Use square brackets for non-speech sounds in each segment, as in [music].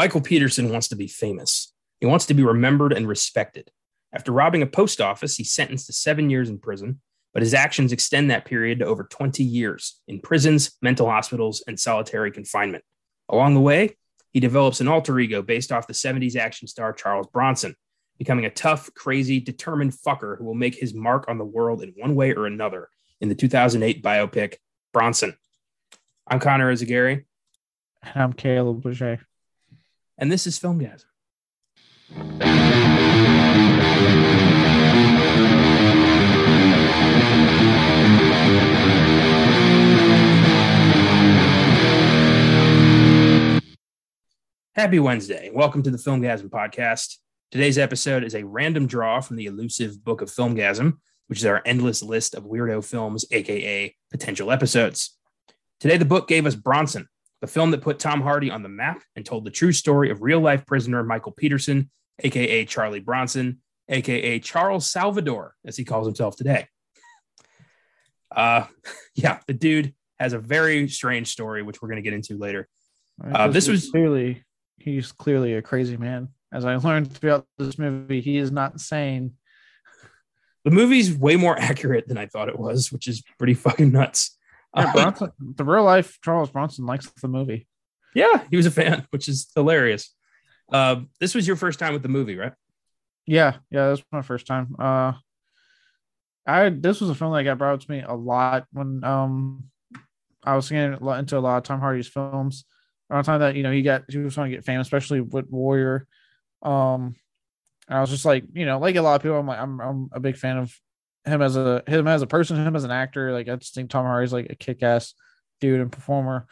Michael Peterson wants to be famous. He wants to be remembered and respected. After robbing a post office, he's sentenced to seven years in prison, but his actions extend that period to over 20 years in prisons, mental hospitals, and solitary confinement. Along the way, he develops an alter ego based off the 70s action star Charles Bronson, becoming a tough, crazy, determined fucker who will make his mark on the world in one way or another in the 2008 biopic Bronson. I'm Connor Eyzaguirre. And I'm Caleb Boucher. And this is Filmgazm. Happy Wednesday. Welcome to the Filmgazm podcast. Today's episode is a random draw from the elusive Book of Filmgazm, which is our endless list of weirdo films, aka potential episodes. Today, the book gave us Bronson, the film that put Tom Hardy on the map and told the true story of real life prisoner Michael Peterson, aka Charlie Bronson, aka Charles Salvador, as he calls himself today. Uh, [laughs] yeah, the dude has a very strange story, which we're going to get into later. Uh, this was clearly he's clearly a crazy man. As I learned throughout this movie, he is not insane. The movie's way more [laughs] accurate than I thought it was, which is pretty fucking nuts. Yeah, uh, Bronson, the real life Charles Bronson likes the movie. Yeah, he was a fan, [laughs] which is hilarious. Uh, this was your first time with the movie, right? Yeah, yeah, this was my first time. Uh, I this was a film that got brought to me a lot when um I was getting into a lot of Tom Hardy's films around the time that you know he got he was trying to get fame, especially with Warrior. Um, I was just like, you know, like a lot of people, I'm like, I'm I'm a big fan of him as a him as a person, him as an actor. Like I just think Tom Hardy's like a kick ass dude and performer.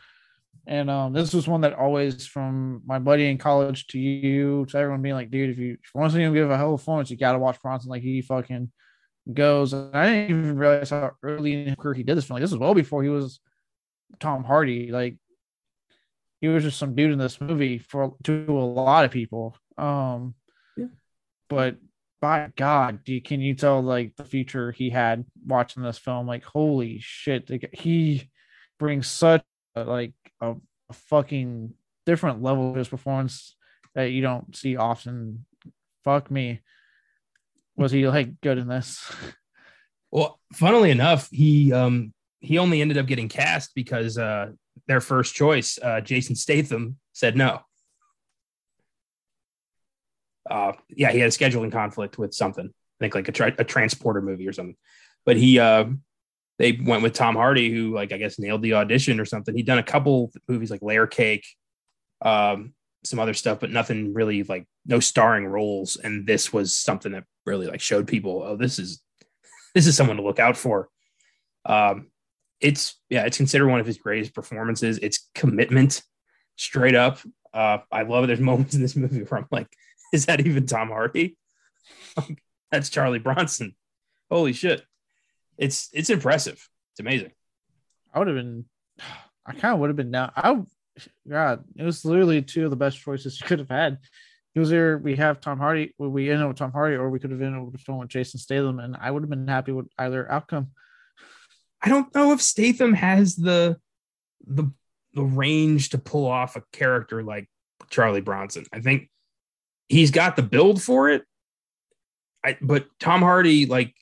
And um, this was one that always from my buddy in college to you to everyone being like, dude, if you, if you want to see him give a hell of a performance, you got to watch Bronson. Like he fucking goes. And I didn't even realize how early in his career he did this film. Like, this was well before he was Tom Hardy. Like he was just some dude in this movie for to a lot of people. Um, yeah. but by God, you, can you tell like the future he had watching this film? Like, holy shit, like, he brings such a, like a, a fucking different level of his performance that you don't see often. Fuck me, was he like good in this? Well, funnily enough, he um he only ended up getting cast because uh their first choice, uh, Jason Statham, said no. Uh, yeah, he had a scheduling conflict with something. I think like a, tra- a transporter movie or something. But he, uh, they went with Tom Hardy, who like I guess nailed the audition or something. He'd done a couple movies like Layer Cake, um, some other stuff, but nothing really like no starring roles. And this was something that really like showed people, oh, this is this is someone to look out for. Um, it's yeah, it's considered one of his greatest performances. It's commitment, straight up. Uh, I love it. There's moments in this movie where I'm like, [laughs] is that even Tom Hardy? [laughs] That's Charlie Bronson. Holy shit. It's it's impressive. It's amazing. I would have been I kind of would have been now. I God, it was literally two of the best choices you could have had. It was either we have Tom Hardy, we end up with Tom Hardy, or we could have ended up with film with Jason Statham, and I would have been happy with either outcome. I don't know if Statham has the the the range to pull off a character like Charlie Bronson. I think he's got the build for it. I, but Tom Hardy, like,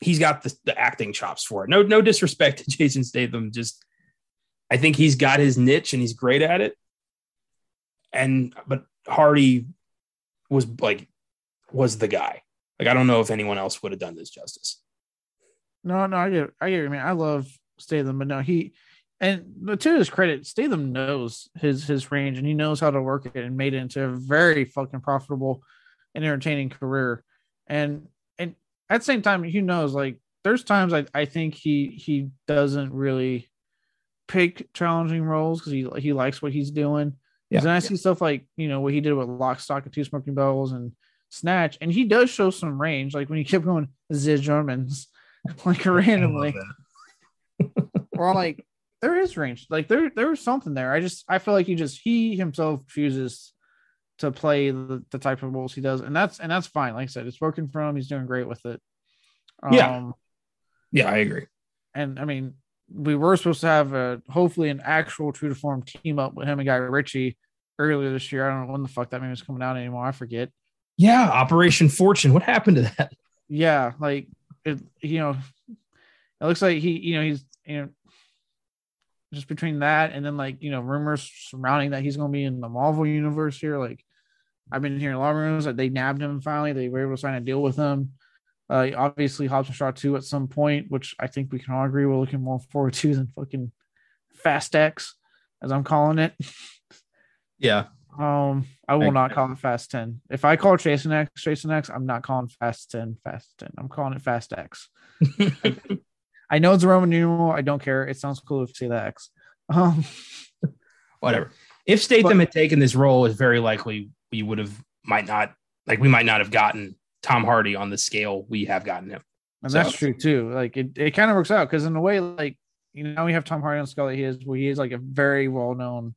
he's got the, the acting chops for it. No, no disrespect to [laughs] Jason Statham. Just, I think he's got his niche and he's great at it. And, but Hardy was like, was the guy. Like, I don't know if anyone else would have done this justice. No, no, I get, I get. I mean, I love Statham, but no, he, and to his credit, Statham knows his his range and he knows how to work it and made it into a very fucking profitable and entertaining career. And and at the same time, he knows like there's times I, I think he he doesn't really pick challenging roles because he he likes what he's doing. Yeah, and I yeah. see stuff like you know what he did with Lock, Stock, and Two Smoking Barrels and Snatch, and he does show some range. Like when he kept going the Germans, [laughs] like randomly. or like there is range. Like there there's something there. I just I feel like he just he himself chooses to play the, the type of roles he does, and that's and that's fine. Like I said, it's working for him. He's doing great with it. Yeah. Um, yeah, I agree. And I mean, we were supposed to have a hopefully an actual true to form team up with him and Guy Ritchie earlier this year. I don't know when the fuck that movie was coming out anymore. I forget. Yeah, Operation Fortune. What happened to that? Yeah, like it, you know, it looks like he, you know, he's you know, just between that and then like you know rumors surrounding that he's going to be in the Marvel universe here. Like I've been hearing a lot of rumors that they nabbed him finally. They were able to sign a deal with him. Uh, obviously, Hobbs and Shaw 2 at some point, which I think we can all agree we're looking more forward to than fucking Fast X, as I'm calling it. Yeah. Um, I will not call it Fast 10. If I call Jason X Jason X, I'm not calling Fast 10 Fast 10. I'm calling it Fast X. [laughs] I know it's a Roman numeral. I don't care. It sounds cool if you say the X. Um, [laughs] Whatever. If Statham but, had taken this role, it's very likely we would have might not like we might not have gotten Tom Hardy on the scale we have gotten him. And so. that's true too. Like it, it kind of works out because in a way, like you know, we have Tom Hardy on the scale that he is, where he is like a very well known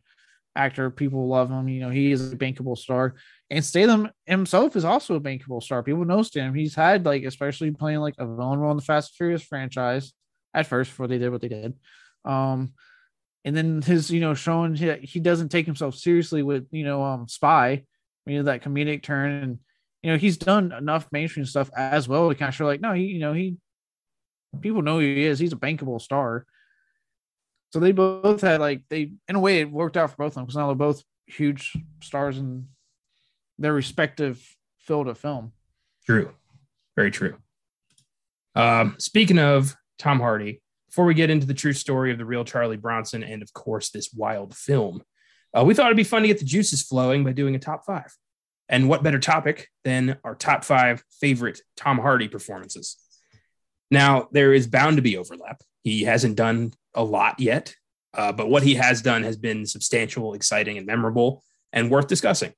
actor. People love him. You know, he is a bankable star. And Statham himself is also a bankable star. People know Statham. He's had like, especially playing like a villain role in the Fast and Furious franchise at first before they did what they did. Um, and then his, you know, showing he, he doesn't take himself seriously with, you know, um, Spy, you know, that comedic turn. And, you know, he's done enough mainstream stuff as well to kind of show like, no, he, you know, he, people know who he is. He's a bankable star. So they both had like they in a way it worked out for both of them because now they're both huge stars in their respective field of film. True, very true. Um, speaking of Tom Hardy, before we get into the true story of the real Charlie Bronson and of course this wild film, uh, we thought it'd be fun to get the juices flowing by doing a top five. And what better topic than our top five favorite Tom Hardy performances? Now, there is bound to be overlap. He hasn't done a lot yet, uh, but what he has done has been substantial, exciting, and memorable, and worth discussing.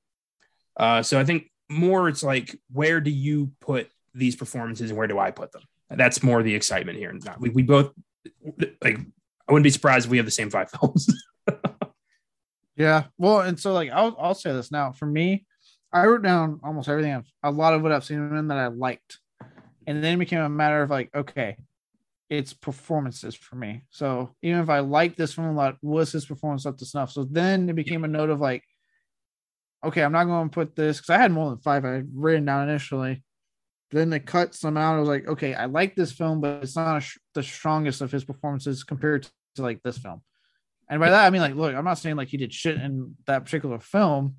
Uh, so I think more it's like, where do you put these performances and where do I put them? That's more the excitement here. We, we both like. I wouldn't be surprised if we have the same five [laughs] films. yeah, well, and so like I'll I'll say this now. For me, I wrote down almost everything. I've, a lot of what I've seen in that I liked, and then it became a matter of like, okay, it's performances for me. So even if I like this film a lot, was his performance up to snuff? So then it became a note of like, okay, I'm not going to put this because I had more than five I had written down initially. Then they cut some out. I was like, okay, I like this film, but it's not sh- the strongest of his performances compared to, to like this film. And by that I mean like, look, I'm not saying like he did shit in that particular film.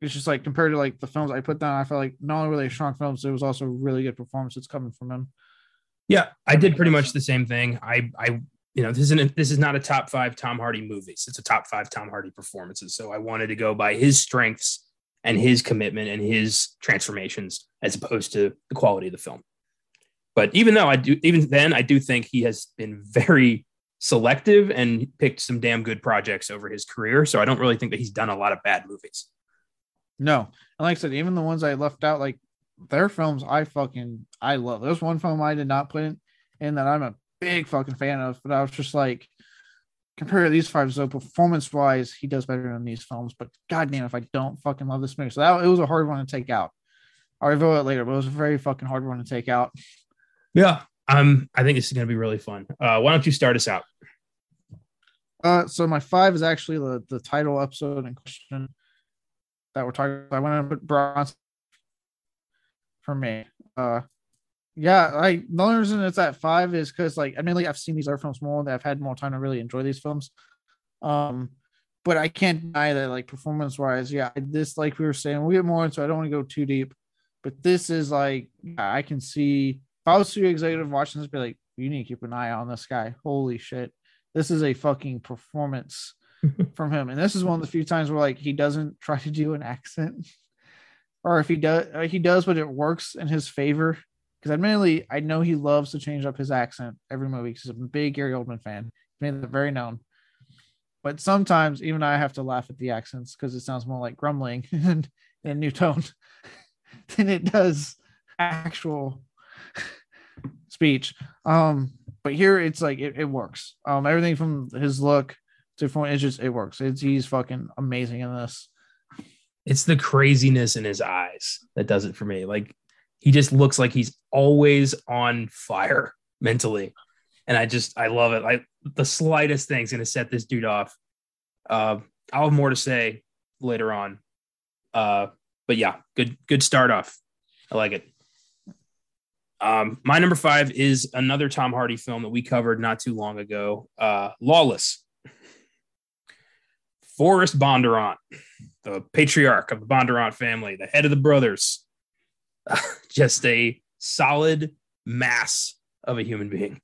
It's just like compared to like the films I put down, I felt like not only really strong films, it was also really good performances coming from him. Yeah, I did pretty much the same thing. I, I, you know, this isn't this is not a top five Tom Hardy movies. It's a top five Tom Hardy performances. So I wanted to go by his strengths and his commitment and his transformations as opposed to the quality of the film. But even though I do, even then, I do think he has been very selective and picked some damn good projects over his career. So I don't really think that he's done a lot of bad movies. No, and like I said, even the ones I left out, like their films I fucking I love. There's one film I did not put in, in that I'm a big fucking fan of, but I was just like, compared to these five, so performance wise, he does better than these films. But goddamn, if I don't fucking love this movie, so that it was a hard one to take out. I'll reveal it later, but it was a very fucking hard one to take out. Yeah, um, I think this is gonna be really fun. Uh, why don't you start us out? Uh, so my five is actually the the title episode in question that we're talking. About. I want to put Bronson for me. Uh, yeah, like the only reason it's at five is because like I mean, like I've seen these other films more, that I've had more time to really enjoy these films. Um, but I can't deny that like performance wise, yeah, this like we were saying, we get more into. I don't want to go too deep, but this is like yeah, I can see if I was studio executive watching this, be like, you need to keep an eye on this guy. Holy shit, this is a fucking performance [laughs] from him, and this is one of the few times where like he doesn't try to do an accent or if he does, uh, he does, but it works in his favor. Because admittedly, I know he loves to change up his accent every movie. Because he's a big Gary Oldman fan, he made it very known. But sometimes even I have to laugh at the accents because it sounds more like grumbling [laughs] in a new tone [laughs] than it does actual [laughs] speech. Um, but here it's like it, it works. Um, everything from his look to from it's just it works. It's he's fucking amazing in this it's the craziness in his eyes that does it for me. Like he just looks like he's always on fire [laughs] mentally. And I just I love it. Like the slightest thing's gonna set this dude off. Uh, I'll have more to say later on. Uh, but yeah, good good start off. I like it. Um, my number five is another Tom Hardy film that we covered not too long ago. Uh, Lawless. Forrest Bondurant, the patriarch of the Bondurant family, the head of the brothers, [laughs] just a solid mass of a human being,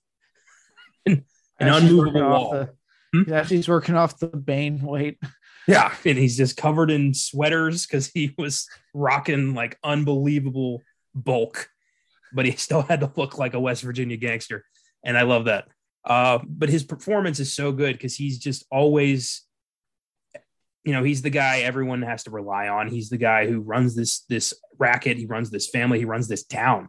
[laughs] an, an unmovable wall. The, hmm? Yeah, he's working off the Bane weight. Yeah, and he's just covered in sweaters because he was rocking like unbelievable bulk but he [laughs] still had to look like a West Virginia gangster. And I love that. Uh, but his performance is so good because he's just always, you know, he's the guy everyone has to rely on. He's the guy who runs this this racket. He runs this family. He runs this town.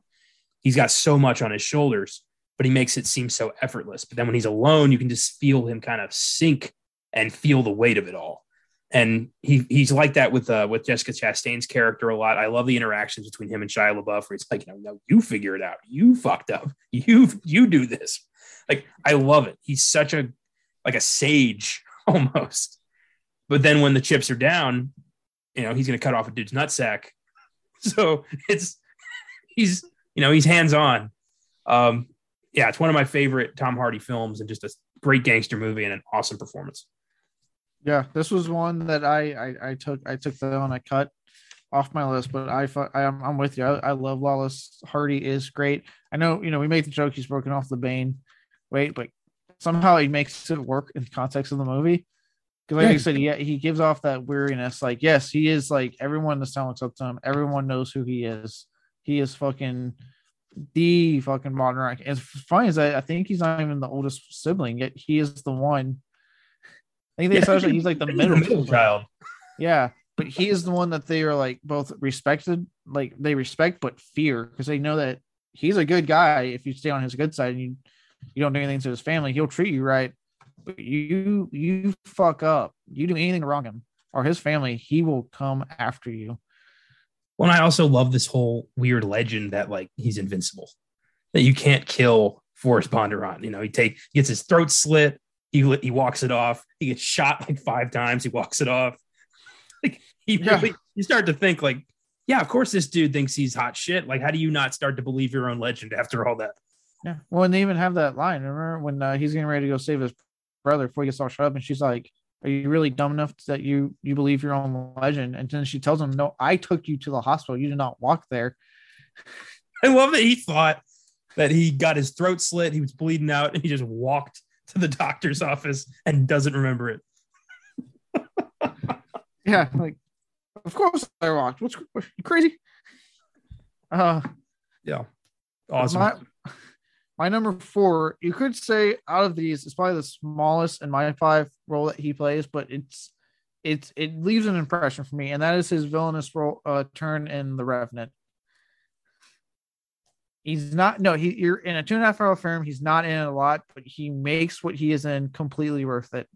He's got so much on his shoulders, but he makes it seem so effortless. But then when he's alone, you can just feel him kind of sink and feel the weight of it all and he he's like that with uh with Jessica Chastain's character a lot. I love the interactions between him and Shia LaBeouf, where it's like, you know, no, you figure it out. You fucked up. [laughs] You you do this. Like I love it. He's such a like a sage [laughs] almost. But then when the chips are down, you know, he's gonna cut off a dude's nutsack. [laughs] So it's he's you know he's hands on. Um, yeah, it's one of my favorite Tom Hardy films and just a great gangster movie and an awesome performance. Yeah, this was one that I I, I took I took the one I cut off my list, but I I'm, I'm with you. I, I love Lawless. Hardy is great. I know you know we make the joke he's broken off the Bane weight, but somehow he makes it work in the context of the movie. Because like yeah. I said, he he gives off that weariness. Like yes, he is like everyone in the town looks up to him. Everyone knows who he is. He is fucking the fucking modern. Rock. As funny as I, I think he's not even the oldest sibling, yet he is the one I think they yeah, [laughs] he's like the middle, middle child. [laughs] Yeah, but he is the one that they are like both respected, like they respect but fear because they know that he's a good guy. If you stay on his good side and you you don't do anything to his family, he'll treat you right. But you you fuck up, you do anything to wrong him or his family, he will come after you. Well, I also love this whole weird legend that like he's invincible, that you can't kill Forrest Bondurant. You know, he take gets his throat slit, he he walks it off. He gets shot like five times. He walks it off. [laughs] Like he yeah. really, you start to think like, yeah, of course this dude thinks he's hot shit. Like, how do you not start to believe your own legend after all that? Yeah. Well, and they even have that line. Remember when uh, he's getting ready to go save his brother before he gets all shut up, and she's like, "Are you really dumb enough that you you believe your own legend?" And then she tells him, "No, I took you to the hospital. You did not walk there." [laughs] I love that he thought that he got his throat slit, he was bleeding out, and he just walked to the doctor's office and doesn't remember it. [laughs] yeah, like of course I walked. What's you crazy? Uh yeah. Awesome. My, number four, you could say out of these, it's probably the smallest in my five role that he plays, but it's it's it leaves an impression for me, and that is his villainous role uh turn in the Revenant. He's not no, he you're in a two and a half hour film. He's not in it a lot, but he makes what he is in completely worth it.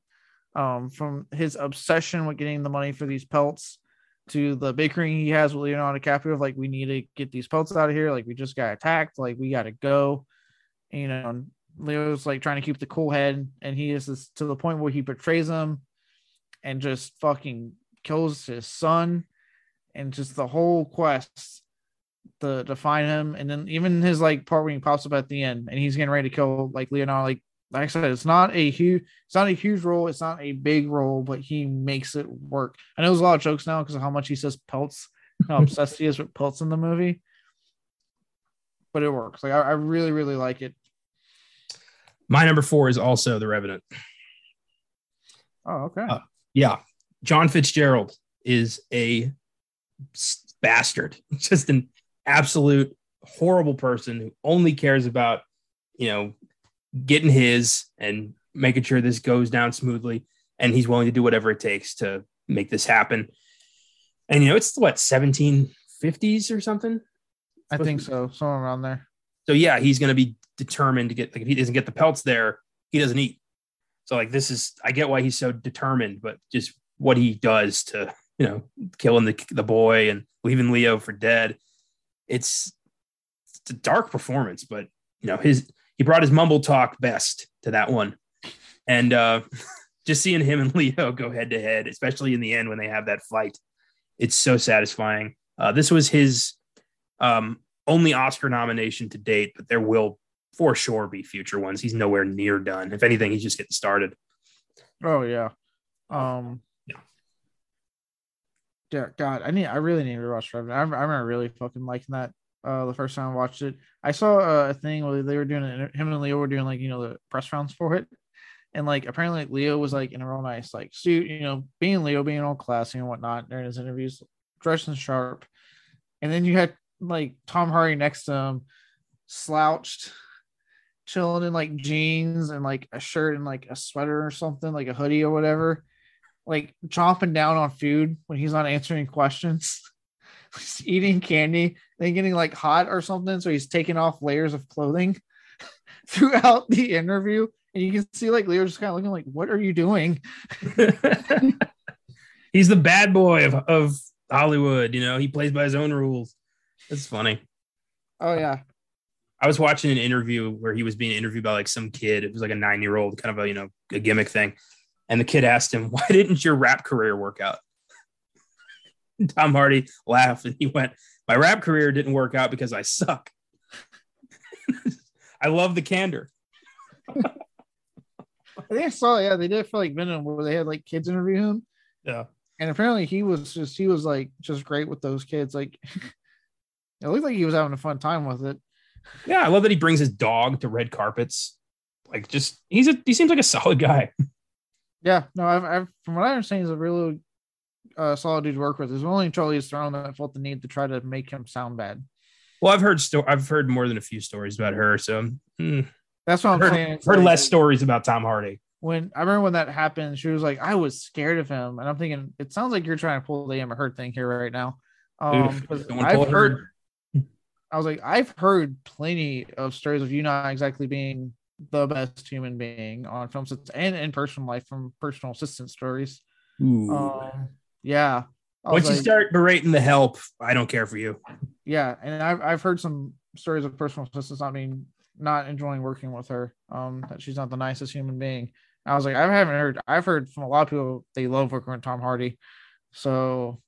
Um, from his obsession with getting the money for these pelts to the bickering he has with Leonardo DiCaprio of like, we need to get these pelts out of here. Like, we just got attacked. Like, we got to go. You know, Leo's like trying to keep the cool head, and he is this, to the point where he betrays him and just fucking kills his son, and just the whole quest to to find him, and then even his like part when he pops up at the end and he's getting ready to kill like Leonardo. Like like I said, it's not a huge it's not a huge role, it's not a big role, but he makes it work. I know there's a lot of jokes now because of how much he says pelts, how [laughs] obsessed he is with pelts in the movie. But it works. Like I, I really, really like it. My number four is also the Revenant. Oh, okay. Uh, yeah. John Fitzgerald is a bastard, [laughs] just an absolute horrible person who only cares about, you know, getting his and making sure this goes down smoothly. And he's willing to do whatever it takes to make this happen. And, you know, it's what, 1750s or something? I think so, somewhere around there. So, yeah, he's going to be determined to get, like, if he doesn't get the pelts there, he doesn't eat. So, like, this is, I get why he's so determined, but just what he does to, you know, killing the, the boy and leaving Leo for dead it's it's a dark performance, but you know his he brought his mumble talk best to that one, and uh, [laughs] just seeing him and [laughs] Leo go head to head, especially in the end when they have that fight, it's so satisfying. Uh, this was his um, only Oscar nomination to date, but there will for sure be future ones. He's nowhere near done. If anything, he's just getting started. Oh yeah. Um Yeah. Yeah, God, I need I really need to watch Revenant. I, I remember really fucking liking that uh the first time I watched it. I saw uh, a thing where they were doing it, him and Leo were doing like, you know, the press rounds for it. And like apparently Leo was like in a real nice like suit, you know, being Leo, being all classy and whatnot during his interviews, dressing sharp. And then you had like Tom Hardy next to him, slouched, chilling in like jeans and like a shirt and like a sweater or something, like a hoodie or whatever, like chomping down on food when he's not answering questions. [laughs] he's eating candy, then getting like hot or something. So he's taking off layers of clothing [laughs] throughout the interview. And you can see like Leo just kind of looking like, what are you doing? [laughs] he's the bad boy of, of Hollywood. You know, he plays by his own rules. It's funny. Oh yeah. I was watching an interview where he was being interviewed by like some kid. It was like a nine year old, kind of a you know a gimmick thing. And the kid asked him, "Why didn't your rap career work out?" [laughs] Tom Hardy laughed and he went, "My rap career didn't work out because I suck." [laughs] I love the candor. I think I saw, yeah, they did it for like Venom where they had like kids interview him. Yeah. And apparently he was just he was like just great with those kids. Like [laughs] it looked like he was having a fun time with it. Yeah, I love that he brings his dog to red carpets. Like, just he's a he seems like a solid guy. Yeah, no, I've, I've from what I understand, he's a really uh, solid dude to work with. There's only Charlize Theron that I felt the need to try to make him sound bad. Well, I've heard sto- I've heard more than a few stories about her, so hmm. That's what I'm heard, saying. Heard like- less stories about Tom Hardy. when I remember when that happened, she was like, I was scared of him. And I'm thinking, it sounds like you're trying to pull the Amber Heard thing here right now. Um, Oof, 'cause don't wanna pull I've Heard. I was like, I've heard plenty of stories of you not exactly being the best human being on film sets and in personal life from personal assistant stories. Ooh. Um, yeah. I was Once you like, start berating the help, I don't care for you. yeah, and I've I've heard some stories of personal assistants not being not enjoying working with her. Um, that she's not the nicest human being. I was like, I haven't heard. I've heard from a lot of people they love working with Tom Hardy. So,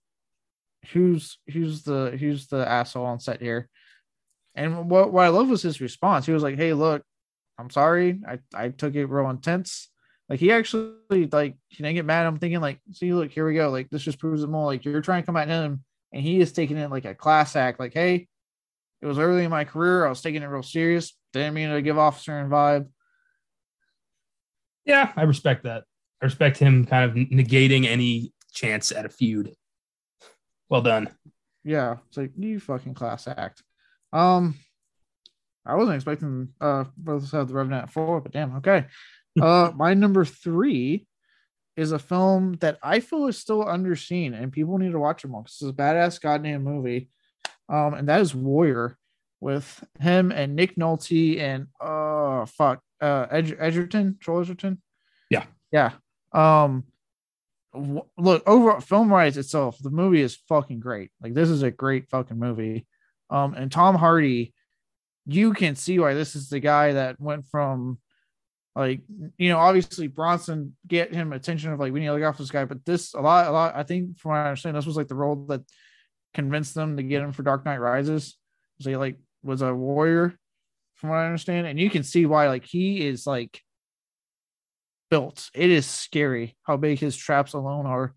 who's who's the who's the asshole on set here? And what what I love was his response. He was like, "Hey, look, I'm sorry. I I took it real intense." Like he actually like he didn't get mad. I'm thinking like, see, look, here we go. Like this just proves it more. Like you're trying to come at him, and he is taking it like a class act. Like, hey, it was early in my career. I was taking it real serious. Didn't mean to give officer a vibe. Yeah, I respect that. I respect him kind of negating any chance at a feud. Well done. Yeah, it's like you fucking class act. Um, I wasn't expecting uh both have the Revenant at four, but damn, okay. [laughs] Uh, my number three is a film that I feel is still underseen, and people need to watch it more. 'cause It's a badass goddamn movie. Um, and that is Warrior with him and Nick Nolte and uh fuck uh Ed- Edgerton, Joel Edgerton. Yeah. yeah. Um, w- look over film wise itself, the movie is fucking great. Like this is a great fucking movie. Um, and Tom Hardy, you can see why this is the guy that went from like you know obviously Bronson get him attention of like we need to look for this guy, but this a lot a lot I think from what I understand this was like the role that convinced them to get him for Dark Knight Rises. So he like was a warrior from what I understand, and you can see why like he is like built. It is scary how big his traps alone are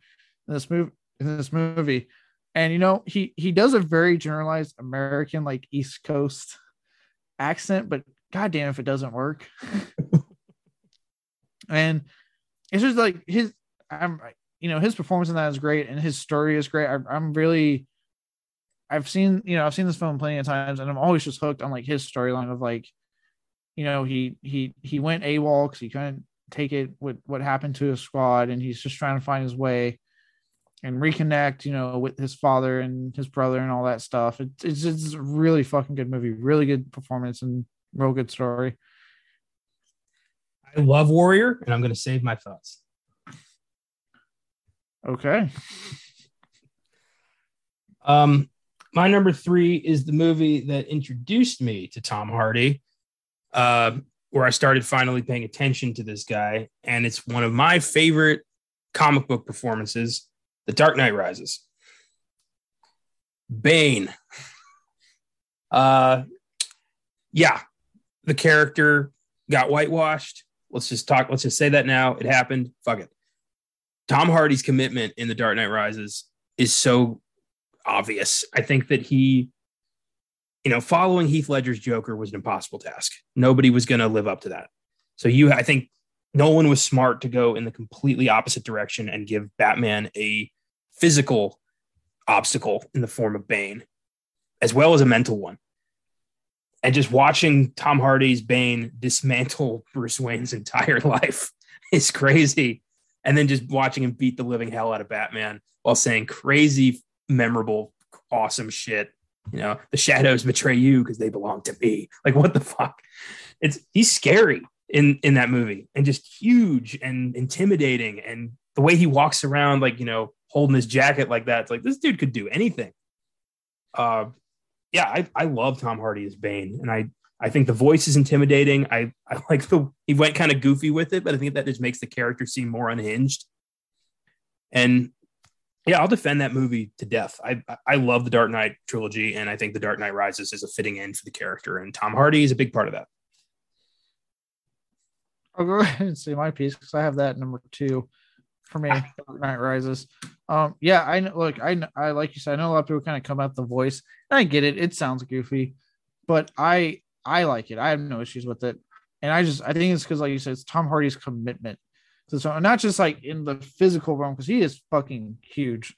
in this movie. In this movie, and you know he he does a very generalized American like East Coast accent, but goddamn if it doesn't work. [laughs] and it's just like his I'm you know his performance in that is great and his story is great. I, I'm really I've seen you know I've seen this film plenty of times and I'm always just hooked on like his storyline of like you know he he he went AWOL because he couldn't take it with what happened to his squad and he's just trying to find his way and reconnect you know with his father and his brother and all that stuff. It's it's, it's a really fucking good movie, really good performance and real good story. I love Warrior, and I'm going to save my thoughts. Okay. Um, my number three is the movie that introduced me to Tom Hardy. Uh, where I started finally paying attention to this guy, and it's one of my favorite comic book performances, The Dark Knight Rises. Bane. Uh yeah, the character got whitewashed. Let's just talk, let's just say that now. It happened. Fuck it. Tom Hardy's commitment in The Dark Knight Rises is so obvious. I think that he, you know, following Heath Ledger's Joker was an impossible task. Nobody was going to live up to that. So you, I think Nolan was smart to go in the completely opposite direction and give Batman a physical obstacle in the form of Bane, as well as a mental one. And just watching Tom Hardy's Bane dismantle [laughs] Bruce Wayne's entire life [laughs] is crazy and then just watching him beat the living hell out of Batman while saying crazy, memorable, awesome shit. You know, the shadows betray you because they belong to me. Like, what the fuck? It's he's scary in in that movie and just huge and intimidating. And the way he walks around, like you know, holding his jacket like that, it's like this dude could do anything. Uh, yeah, I I love Tom Hardy as Bane, and I I think the voice is intimidating. I, I [laughs] like the he went kind of goofy with it, but I think that just makes the character seem more unhinged. And yeah, I'll defend that movie to death. I I love the Dark Knight trilogy, and I think the Dark Knight Rises is a fitting end for the character, and Tom Hardy is a big part of that. I'll go [laughs] ahead and say my piece because I have that number two for me. [laughs] Dark Knight Rises. Um, yeah, I know. Look, I I like you said, I know a lot of people kind of come out the voice, and I get it. It sounds goofy, but I I like it. I have no issues with it. And I just I think it's because like you said, it's Tom Hardy's commitment to so not just like in the physical realm, because he is fucking huge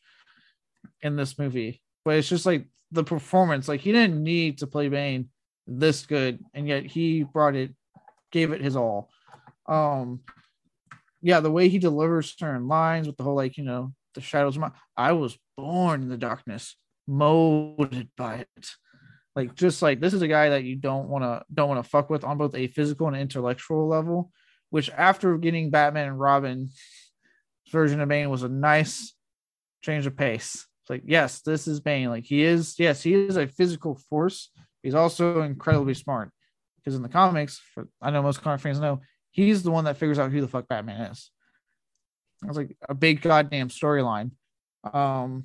in this movie, but it's just like the performance. Like he didn't need to play Bane this good, and yet he brought it, gave it his all. Um yeah, the way he delivers certain lines with the whole like, you know, the shadows. I was born in the darkness, molded by it. Like just like this is a guy that you don't want to don't want to fuck with on both a physical and intellectual level which after getting batman and robin version of bane was a nice change of pace. It's like yes this is bane. Like he is yes he is a physical force. He's also incredibly smart. Because in the comics for i know most comic fans know he's the one that figures out who the fuck batman is it's like a big goddamn storyline um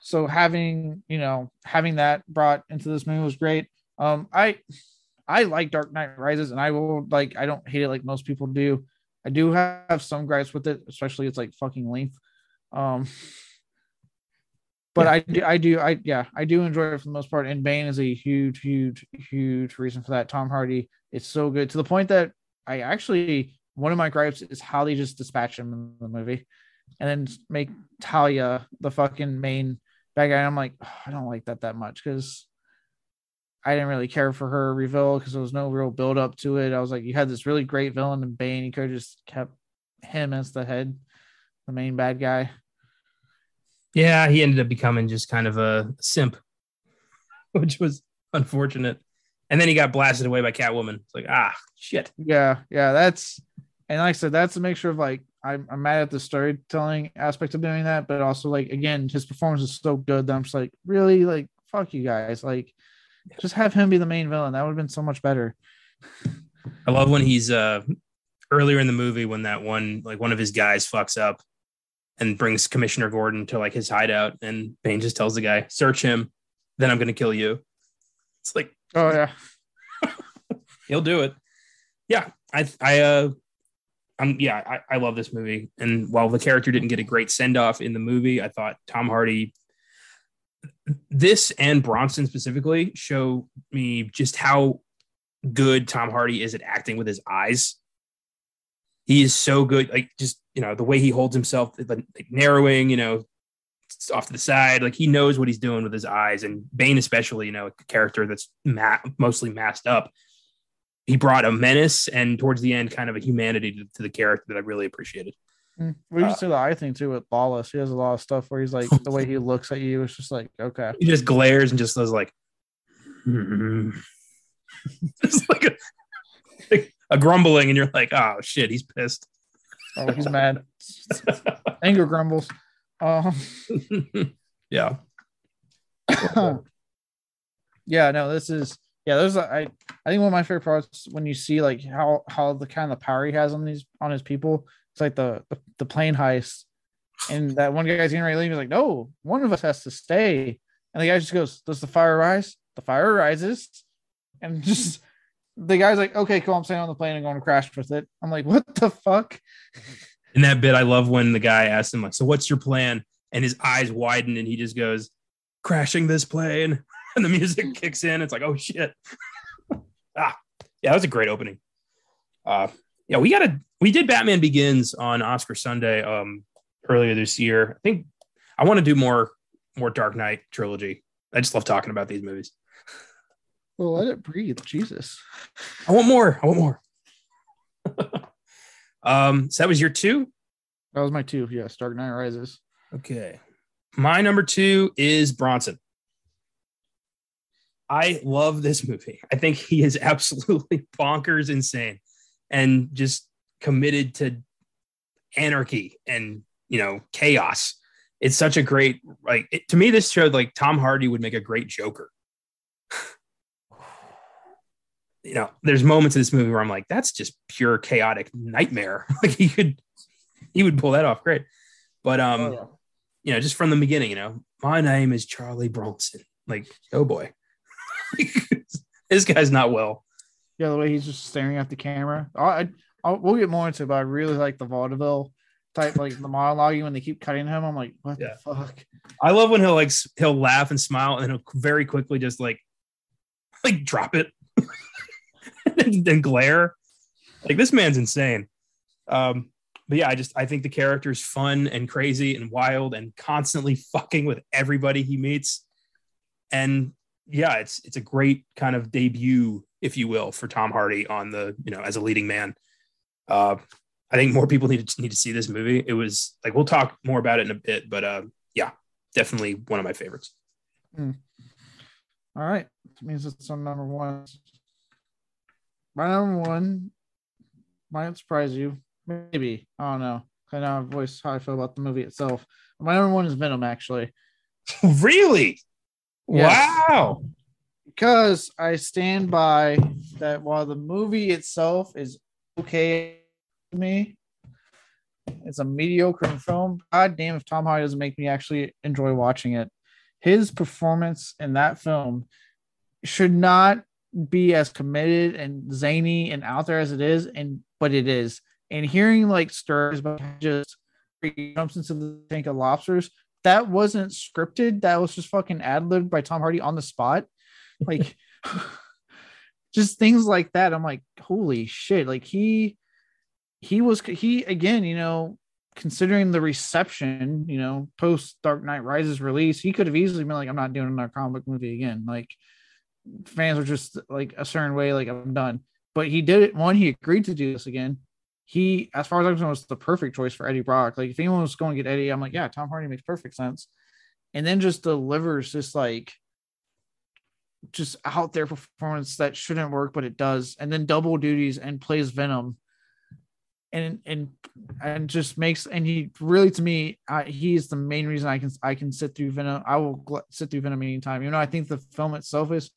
so having you know having that brought into this movie was great um i i like dark knight rises and i will like i don't hate it like most people do i do have some gripes with it especially it's like fucking length um but yeah. I do, I do, I yeah, I do enjoy it for the most part. And Bane is a huge, huge, huge reason for that. Tom Hardy, it's so good to the point that I actually one of my gripes is how they just dispatch him in the movie, and then make Talia the fucking main bad guy. I'm like, oh, I don't like that that much because I didn't really care for her reveal because there was no real build up to it. I was like, you had this really great villain in Bane. You could have just kept him as the head, the main bad guy. Yeah, he ended up becoming just kind of a simp, [laughs] which was unfortunate. And then he got blasted away by Catwoman. It's like, ah, shit. Yeah, yeah, that's and like I said, that's a mixture of like I'm, I'm mad at the storytelling aspect of doing that, but also like again, his performance is so good that I'm just like, really, like fuck you guys, like just have him be the main villain. That would have been so much better. I love when he's uh earlier in the movie when that one like one of his guys fucks up and brings Commissioner Gordon to like his hideout, and Bane just tells the guy, "Search him, then I'm gonna kill you." It's like, oh yeah, [laughs] he'll do it. Yeah, I I uh I'm yeah, I, I love this movie. And while the character didn't get a great send off in the movie, I thought Tom Hardy, this and Bronson specifically, show me just how good Tom Hardy is at acting with his eyes. He is so good, like just you know the way he holds himself, like narrowing, you know, off to the side. Like he knows what he's doing with his eyes, and Bane especially, you know, a character that's ma- mostly masked up he brought a menace and towards the end kind of a humanity to, to the character that I really appreciated. Mm. We used to see the eye thing too with Lawless. He has a lot of stuff where he's like the way he [laughs] looks at you. It's just like okay. He just glares and just does like, mm-hmm. [laughs] just like a, like a grumbling, and you're like, oh shit, he's pissed. Oh, he's mad. [laughs] Anger grumbles. Um, [laughs] yeah. [coughs] yeah. No, this is yeah, there's I think one of my favorite parts when you see like how how the kind of the power he has on these on his people. It's like the the, the plane heist, and that one guy's getting ready to leave. He's like, no, one of us has to stay, and the guy just goes, "Does the fire rise?" The fire rises, and [laughs] just the guy's like, "Okay, cool, I'm staying on the plane and going to crash with it." I'm like, "What the fuck?" In that bit, I love when the guy asks him like, "So what's your plan?" And his eyes widen, and he just goes, "Crashing this plane." [laughs] And the music kicks in. It's like, "Oh shit!" [laughs] ah, yeah, that was a great opening. Uh, yeah, we got a we did Batman Begins on Oscar Sunday um earlier this year. I think I want to do more more Dark Knight trilogy. I just love talking about these movies. Well, let it breathe. Jesus. I want more. I want more. [laughs] um, so that was your two? That was my two. Yes, Dark Knight Rises. Okay. My number two is Bronson. I love this movie. I think he is [laughs] absolutely bonkers insane and just committed to anarchy and you know chaos. It's such a great like it, to me. This showed like Tom Hardy would make a great Joker. [laughs] you know, there's moments in this movie where I'm like, that's just pure chaotic nightmare. [laughs] like he could, he would pull that off great. But um, oh, yeah. you know, just from the beginning, you know, my name is Charlie Bronson. Like, oh boy, [laughs] this guy's not well. Yeah, the way he's just staring at the camera. I, I we'll get more into it, but I really like the vaudeville type, like the monologue when they keep cutting him. I'm like, what yeah. the fuck? I love when he'll like he'll laugh and smile, and he'll very quickly just like like drop it [laughs] [laughs] and, glare. Like this man's insane. Um, but yeah, I just I think the character's fun and crazy and wild and constantly [laughs] fucking with everybody he meets. And yeah, it's it's a great kind of debut, if you will, for Tom Hardy on the you know as a leading man. Uh, I think more people need to need to see this movie. It was like we'll talk more about it in a bit, but uh, yeah, definitely one of my favorites. Mm. All right, that means it's on number one. My number one might surprise you. Maybe. I don't know. I know voice how I feel about the movie itself. My number one is Venom, actually. [laughs] really? Yes. Wow. Because I stand by that while the movie itself is okay to me, it's a mediocre film. God damn if Tom Hardy doesn't make me actually enjoy watching it. His performance in that film should not be as committed and zany and out there as it is, and but it is. And hearing like stories about just jumps into the tank of lobsters, that wasn't scripted. That was just fucking ad libbed by Tom Hardy on the spot. [laughs] Like [laughs] just things like that. I'm like, holy shit. Like he he was he again, you know, considering the reception, you know, post Dark Knight Rises release, he could have easily been like, I'm not doing another comic movie again. Like fans are just like a certain way, like I'm done. But he did it. One, he agreed to do this again. He, as far as I'm concerned, was the perfect choice for Eddie Brock. Like if anyone was going to get Eddie, I'm like, yeah, Tom Hardy makes perfect sense. And then just delivers this like just out there performance that shouldn't work, but it does. And then double duties and plays Venom. And and and just makes and he really to me uh, he is the main reason I can I can sit through Venom. I will sit through Venom anytime. You know, I think the film itself is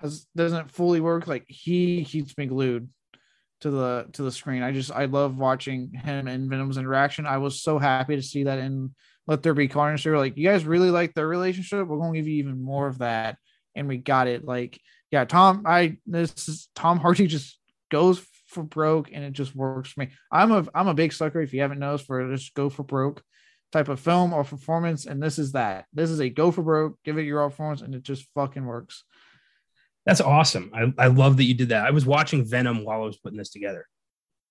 has, doesn't fully work. Like he keeps me glued to the to the screen. I just I love watching him and Venom's interaction. I was so happy to see that in Let There Be Carnage. They were like, you guys really like their relationship. We're gonna give you even more of that, and we got it. Like, yeah, Tom, I this is Tom Hardy just goes for broke, and it just works for me. I'm a I'm a big sucker. If you haven't noticed, for just go for broke type of film or performance, and this is that. This is a go for broke, give it your all performance, and it just fucking works. That's awesome. I, I love that you did that. I was watching Venom while I was putting this together,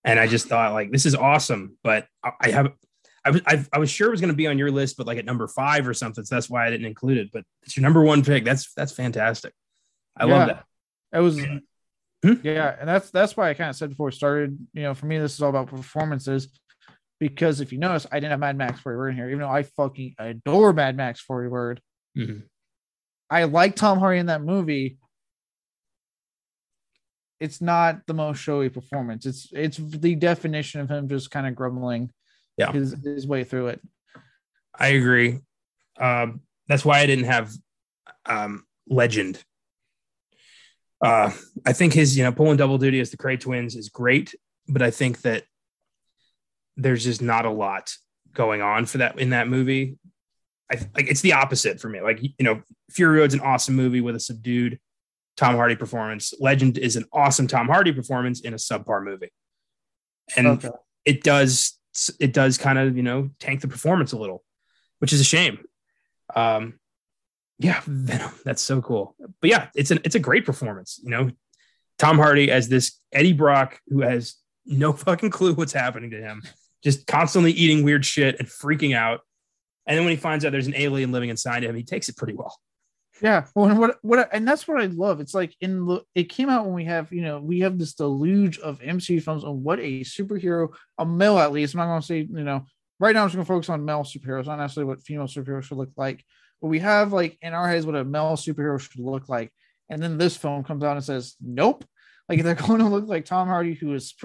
and I just thought like this is awesome. But I, I have, I was I, I was sure it was going to be on your list, but like at number five or something. So that's why I didn't include it. But it's your number one pick. That's that's fantastic. I yeah, love that. It was. Hmm? Yeah, and that's that's why I kind of said before we started. You know, for me, this is all about performances. Because if you notice, I didn't have Mad Max Fury Road in here, even though I fucking adore Mad Max Fury Road. Mm-hmm. I like Tom Hardy in that movie, it's not the most showy performance. It's it's the definition of him just kind of grumbling yeah. his, his way through it. I agree. Um, that's why I didn't have um, legend. Uh, I think his, you know, pulling double duty as the Kray twins is great, but I think that there's just not a lot going on for that in that movie. I like it's the opposite for me. Like you know, Fury Road's an awesome movie with a subdued Tom Hardy performance. Legend is an awesome Tom Hardy performance in a subpar movie, and okay. it does it does kind of you know tank the performance a little, which is a shame. Um, yeah, Venom. That's so cool. But yeah, it's an it's a great performance. You know, Tom Hardy as this Eddie Brock who has no fucking clue what's happening to him, just constantly eating weird shit and freaking out. And then when he finds out there's an alien living inside him, he takes it pretty well. Yeah, well, what what and that's what I love. It's like in it came out when we have you know we have this deluge of MCU films on what a superhero, a male at least. I'm not going to say you know right now I'm just going to focus on male superheroes, not necessarily what female superheroes should look like. But we have like in our heads what a male superhero should look like, and then this film comes out and says, nope. Like they're [laughs] going to look like Tom Hardy, who is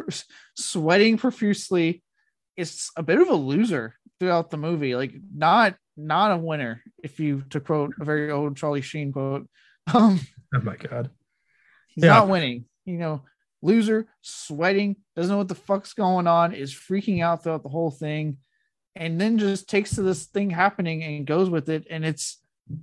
sweating profusely. It's a bit of a loser throughout the movie. Like not not a winner, if you to quote a very old Charlie Sheen quote. [laughs] Um, oh my god, he's yeah. not winning. You know, loser, sweating, doesn't know what the fuck's going on, is freaking out throughout the whole thing and then just takes to this thing happening and goes with it and it's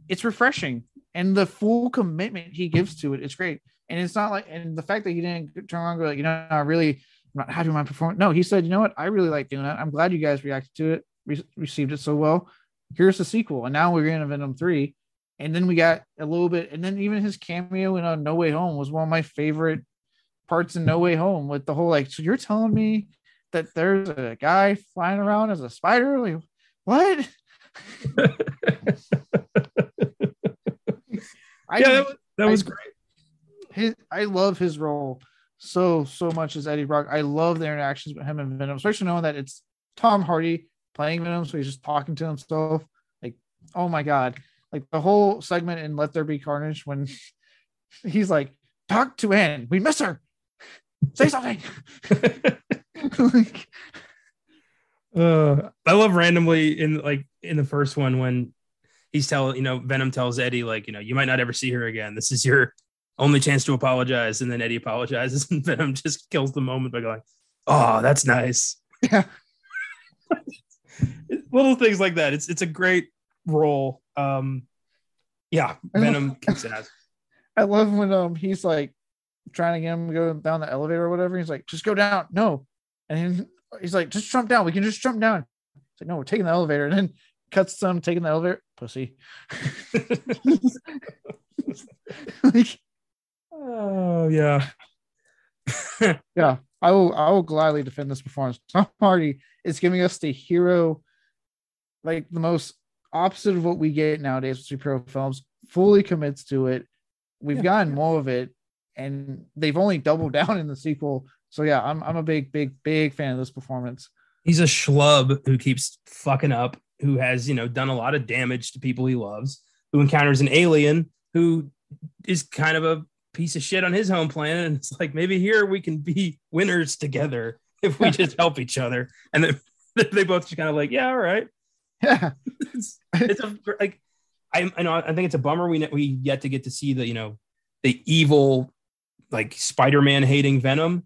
it's refreshing. And the full commitment he gives to it it's great. And it's not like and the fact that he didn't turn around and go like you know I really I'm not happy with my performance. No he said you know what? I really like doing that. I'm glad you guys reacted to it re- received it so well here's the sequel and now we're in a Venom 3 and then we got a little bit and then even his cameo in uh, No Way Home was one of my favorite parts in No Way Home with the whole like so you're telling me that there's a guy flying around as a spider? Like, what? [laughs] I yeah, that was, that was I, great. His, I love his role so so much as Eddie Brock. I love the interactions with him and Venom, especially knowing that it's Tom Hardy playing Venom, so he's just talking to himself. Like, oh my god! Like the whole segment in Let There Be Carnage when [laughs] he's like, "Talk to Anne, we miss her. Say something." [laughs] like, uh, I love randomly in like in the first one when he's telling you know Venom tells Eddie like you know you might not ever see her again. This is your only chance to apologize, and then Eddie apologizes, [laughs] and Venom just kills the moment by going, "Oh, that's nice." Yeah. Little things like that. It's it's a great role. Um, yeah, Venom kicks ass. [laughs] I love when um he's like trying to get him to go down the elevator or whatever. He's like, just go down. No, and he's like, just jump down. We can just jump down. It's like, no, we're taking the elevator. [laughs] And then cuts some taking the elevator. Pussy. [laughs] like, oh yeah. yeah. I will I will gladly defend this performance. Tom Hardy is giving us the hero, like the most opposite of what we get nowadays with superhero films, fully commits to it. We've yeah. gotten more of it, and they've only doubled [laughs] down in the sequel so yeah, I'm I'm a big, big, big fan of this performance. He's a schlub who keeps fucking up, who has, you know, done a lot of damage to people he loves, who encounters an alien who is kind of a piece of shit on his home planet. And it's like maybe here we can be winners together if we [laughs] just help each other. And then [laughs] they both just kind of like, yeah, all right. Yeah. it's, [laughs] it's a, like I, I know I think it's a bummer we we yet to get to see the, you know, the evil like Spider-Man hating Venom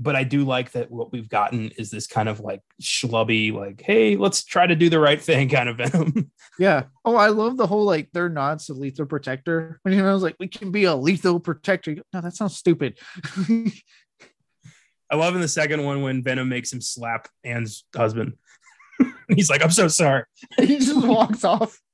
but I do like that what we've gotten is this kind of like schlubby, like, hey, let's try to do the right thing kind of venom. [laughs] yeah. Oh, I love the whole like they're nods to lethal protector. [laughs] When I was like, we can be a lethal protector. No, that sounds stupid. I love in the second one when Venom makes him slap Anne's husband. [laughs] He's like, I'm so sorry. [laughs] he just walks off. [laughs]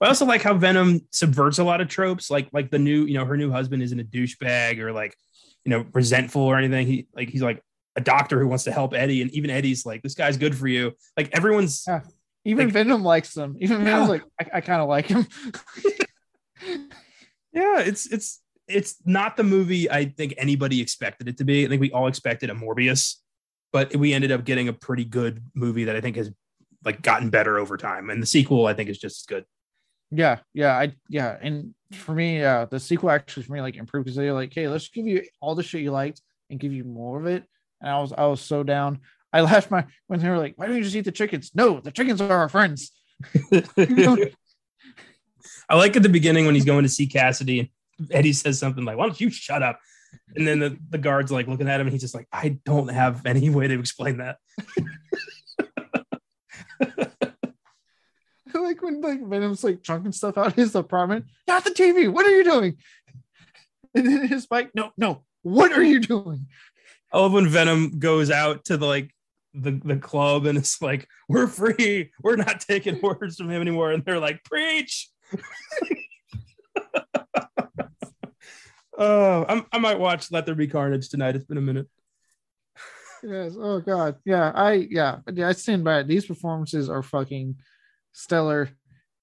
I also like how Venom subverts a lot of tropes, like like the new, you know, her new husband isn't a douchebag or like, you know, resentful or anything. He like he's like a doctor who wants to help Eddie, and even Eddie's like, this guy's good for you. Like everyone's yeah. even like, Venom likes him. Even yeah. Venom's like, I, I kind of like him. yeah, it's it's it's not the movie I think anybody expected it to be. I think we all expected a Morbius, but we ended up getting a pretty good movie that I think has like gotten better over time. And the sequel I think is just as good. Yeah, yeah, I yeah, and for me, yeah, the sequel actually for me like improved because they're like, hey, let's give you all the shit you liked and give you more of it. And I was I was so down. I left my when they were like, why don't you just eat the chickens? No, the chickens are our friends. [laughs] [laughs] I like at the beginning when he's going to see Kasady and Eddie says something like, "Why don't you shut up?" And then the, the guard's like looking at him and he's just like, "I don't have any way to explain that." [laughs] like when like Venom's like chunking stuff out of his apartment. Not the TV. What are you doing? And then his bike. No, no. What are you doing? I love when Venom goes out to the like the, the club and it's like, we're free. We're not taking [laughs] orders from him anymore. And they're like, preach. [laughs] oh, I'm, I might watch Let There Be Carnage tonight. It's been a minute. Yes. Oh God. Yeah. I yeah. Yeah. I stand by it. These performances are fucking stellar,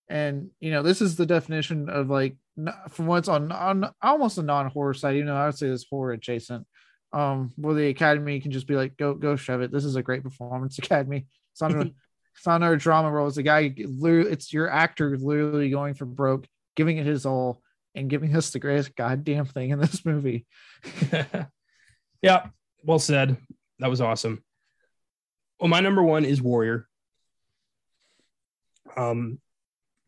and you know this is the definition of like from what's on on almost a non horror side. You know, I would say this horror adjacent um where the academy can just be like go go shove it this is a great performance [laughs] academy it's not a, [laughs] it's not a drama role it's a guy it's your actor literally going for broke giving it his all and giving us the greatest goddamn thing in this movie. [laughs] Yeah well said. That was awesome. Well my number one is warrior. Um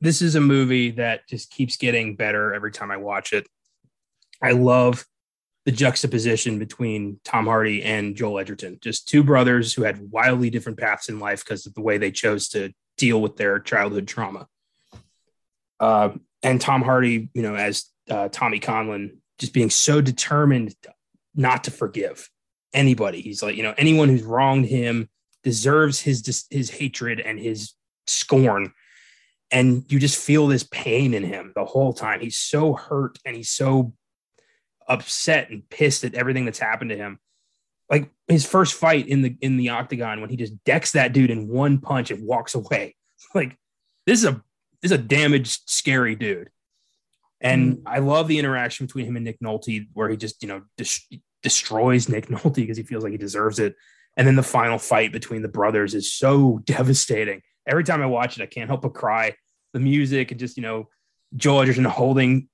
this is a movie that just keeps getting better every time i watch it. I love the juxtaposition between Tom Hardy and Joel Edgerton, just two brothers who had wildly different paths in life because of the way they chose to deal with their childhood trauma. Uh, and Tom Hardy, you know, as uh, Tommy Conlon, just being so determined not to forgive anybody. He's like, you know, anyone who's wronged him deserves his his hatred and his scorn. And you just feel this pain in him the whole time. He's so hurt and he's so upset and pissed at everything that's happened to him. Like his first fight in the in the octagon when he just decks that dude in one punch and walks away. [laughs] Like this is a is a damaged, scary dude. And mm. I love the interaction between him and Nick Nolte, where he just you know des- destroys Nick Nolte because he feels like he deserves it. And then the final fight between the brothers is so [laughs] devastating. Every time I watch it, I can't help but cry. The music and just you know Joel Edgerton holding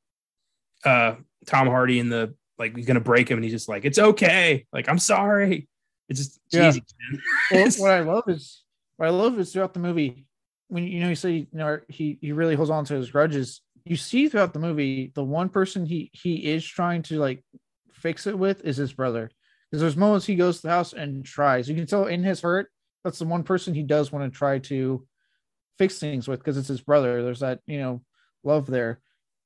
uh, Tom Hardy in the like he's gonna break him, and he's just like, "It's okay." Like, I'm sorry. It's just yeah. cheesy. well, [laughs] what I love is what I love is throughout the movie when you know you say you know he he really holds on to his grudges. You see throughout the movie the one person he he is trying to like fix it with is his brother. Because there's moments he goes to the house and tries. You can tell in his hurt that's the one person he does want to try to fix things with because it's his brother. There's that you know love there,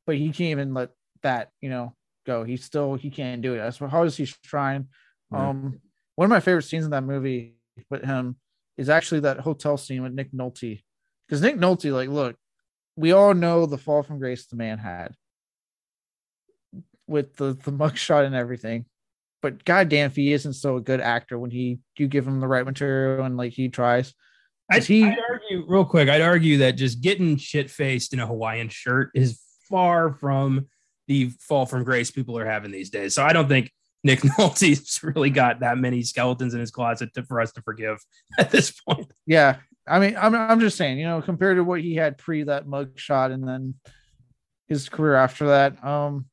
but he can't even let that you know go. He still he can't do it. As hard as he's trying. Um, one of my favorite scenes in that movie with him is actually that hotel scene with Nick Nolte, because Nick Nolte, like, look, we all know the fall from grace the man had with the the mugshot and everything. But goddamn, if he isn't so a good actor when he you give him the right material and like he tries. I'd, he, I'd argue real quick. I'd argue that just getting shit faced in a Hawaiian shirt is far from the fall from grace people are having these days. So I don't think Nick [laughs] Nolte's really got that many skeletons in his closet to, for us to forgive at this point. Yeah. I mean, I'm, I'm just saying, you know, compared to what he had pre that mug shot and then his career after that. Um,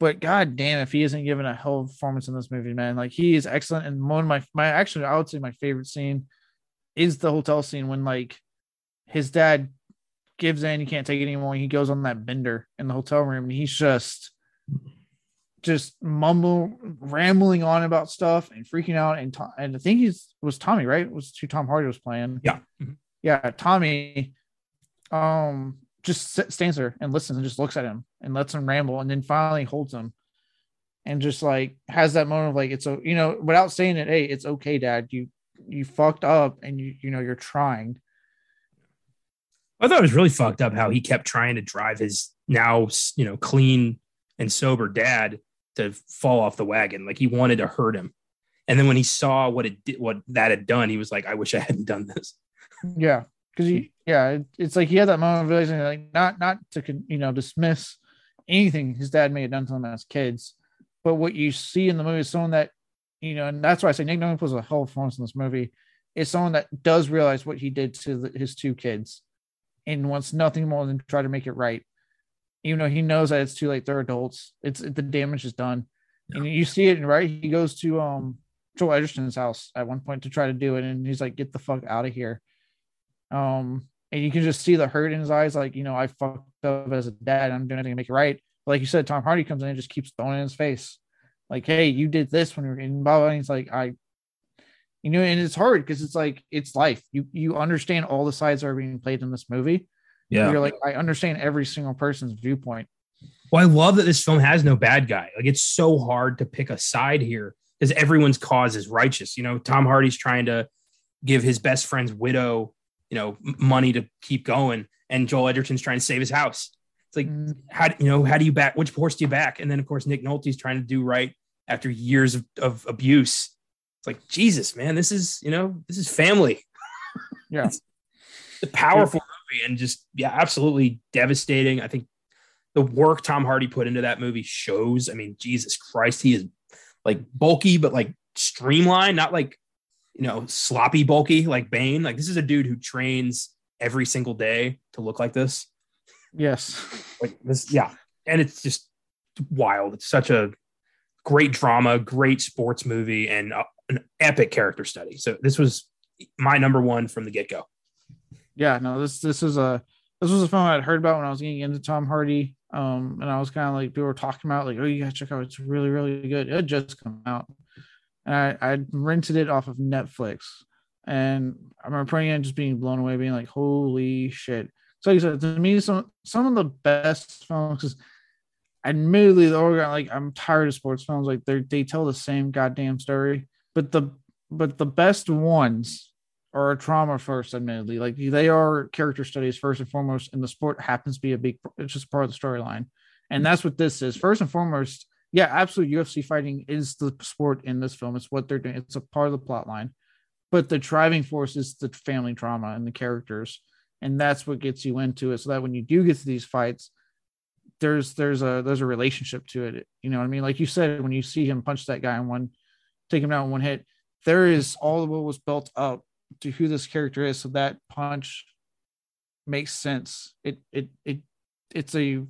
but god damn, if he isn't given a hell of a performance in this movie, man, like he is excellent. And one of my, my actually, I would say my favorite scene is the hotel scene when like his dad gives in. He can't take it anymore. He goes on that bender in the hotel room, and he's just just mumble rambling on about stuff and freaking out. And and I think he's was Tommy, right? It was who Tom Hardy was playing. Yeah, yeah. Tommy, um, just stands there and listens and just looks at him and lets him ramble, and then finally holds him. And just like has that moment of like it's a you know without saying it, hey, it's okay, Dad. You you fucked up and you you know you're trying I thought it was really fucked up how he kept trying to drive his now, you know, clean and sober dad to fall off the wagon. Like he wanted to hurt him. And then when he saw what it did, what that had done, he was like, I wish I hadn't done this. Yeah. Cause he, [laughs] yeah, it's like he had that moment of realizing like not, not to, you know, dismiss anything his dad may have done to him as kids, but what you see in the movie is someone that, you know, and that's why I say Nick Nolte was a hell of a performance in this movie. Is someone that does realize what he did to the, his two kids and wants nothing more than try to make it right. Even though he knows that it's too late, they're adults. It's the damage is done, yeah. and you see it. Right, he goes to um Joel Edgerton's house at one point to try to do it, and he's like, "Get the fuck out of here." Um, and you can just see the hurt in his eyes, like you know, I fucked up as a dad. I'm doing anything to make it right. But like you said, Tom Hardy comes in and just keeps throwing in his face, like, "Hey, you did this when you were in blah." blah. And he's like, "I." You know, and it's hard because it's like it's life. You you understand all the sides are being played in this movie. Yeah. You're like, I understand every single person's viewpoint. Well, I love that this film has no bad guy. Like it's so hard to pick a side here because everyone's cause is righteous. You know, Tom Hardy's trying to give his best friend's widow, you know, money to keep going, and Joel Edgerton's trying to save his house. It's like, Mm, how do you know? How do you back? Which horse do you back? And then of course Nick Nolte's trying to do right after years of, of abuse. It's like Jesus, man, this is you know this is family. Yeah. [laughs] a powerful movie and just yeah, absolutely devastating. I think the work Tom Hardy put into that movie shows. I mean, Jesus Christ, he is like bulky, but like streamlined, not like you know sloppy bulky like Bane. Like this is a dude who trains every single day to look like this. Yes. Like this, yeah, and it's just wild. It's such a great drama, great sports movie, and uh, an epic character study. So this was my number one from the get go. Yeah no this this is a this was a film i'd heard about when i was getting into tom hardy um and i was kind of like people were talking about like oh you gotta check out it's really really good. It had just come out and i i rented it off of netflix and i remember putting it just being blown away being like holy shit. So like I said to me some some of the best films because admittedly the organ like i'm tired of sports films like they they tell the same goddamn story but the but the best ones are a trauma first, admittedly. Like they are character studies first and foremost, and the sport happens to be a big, it's just part of the storyline. And mm-hmm. that's what this is. First and foremost, yeah, absolutely. UFC fighting is the sport in this film. It's what they're doing, it's a part of the plot line. But the driving force is the family trauma and the characters. And that's what gets you into it. So that when you do get to these fights, there's there's a there's a relationship to it. You know what I mean? Like you said, when you see him punch that guy in one, take him down in one hit, there is all of what was built up to who this character is so that punch makes sense. It it it it's a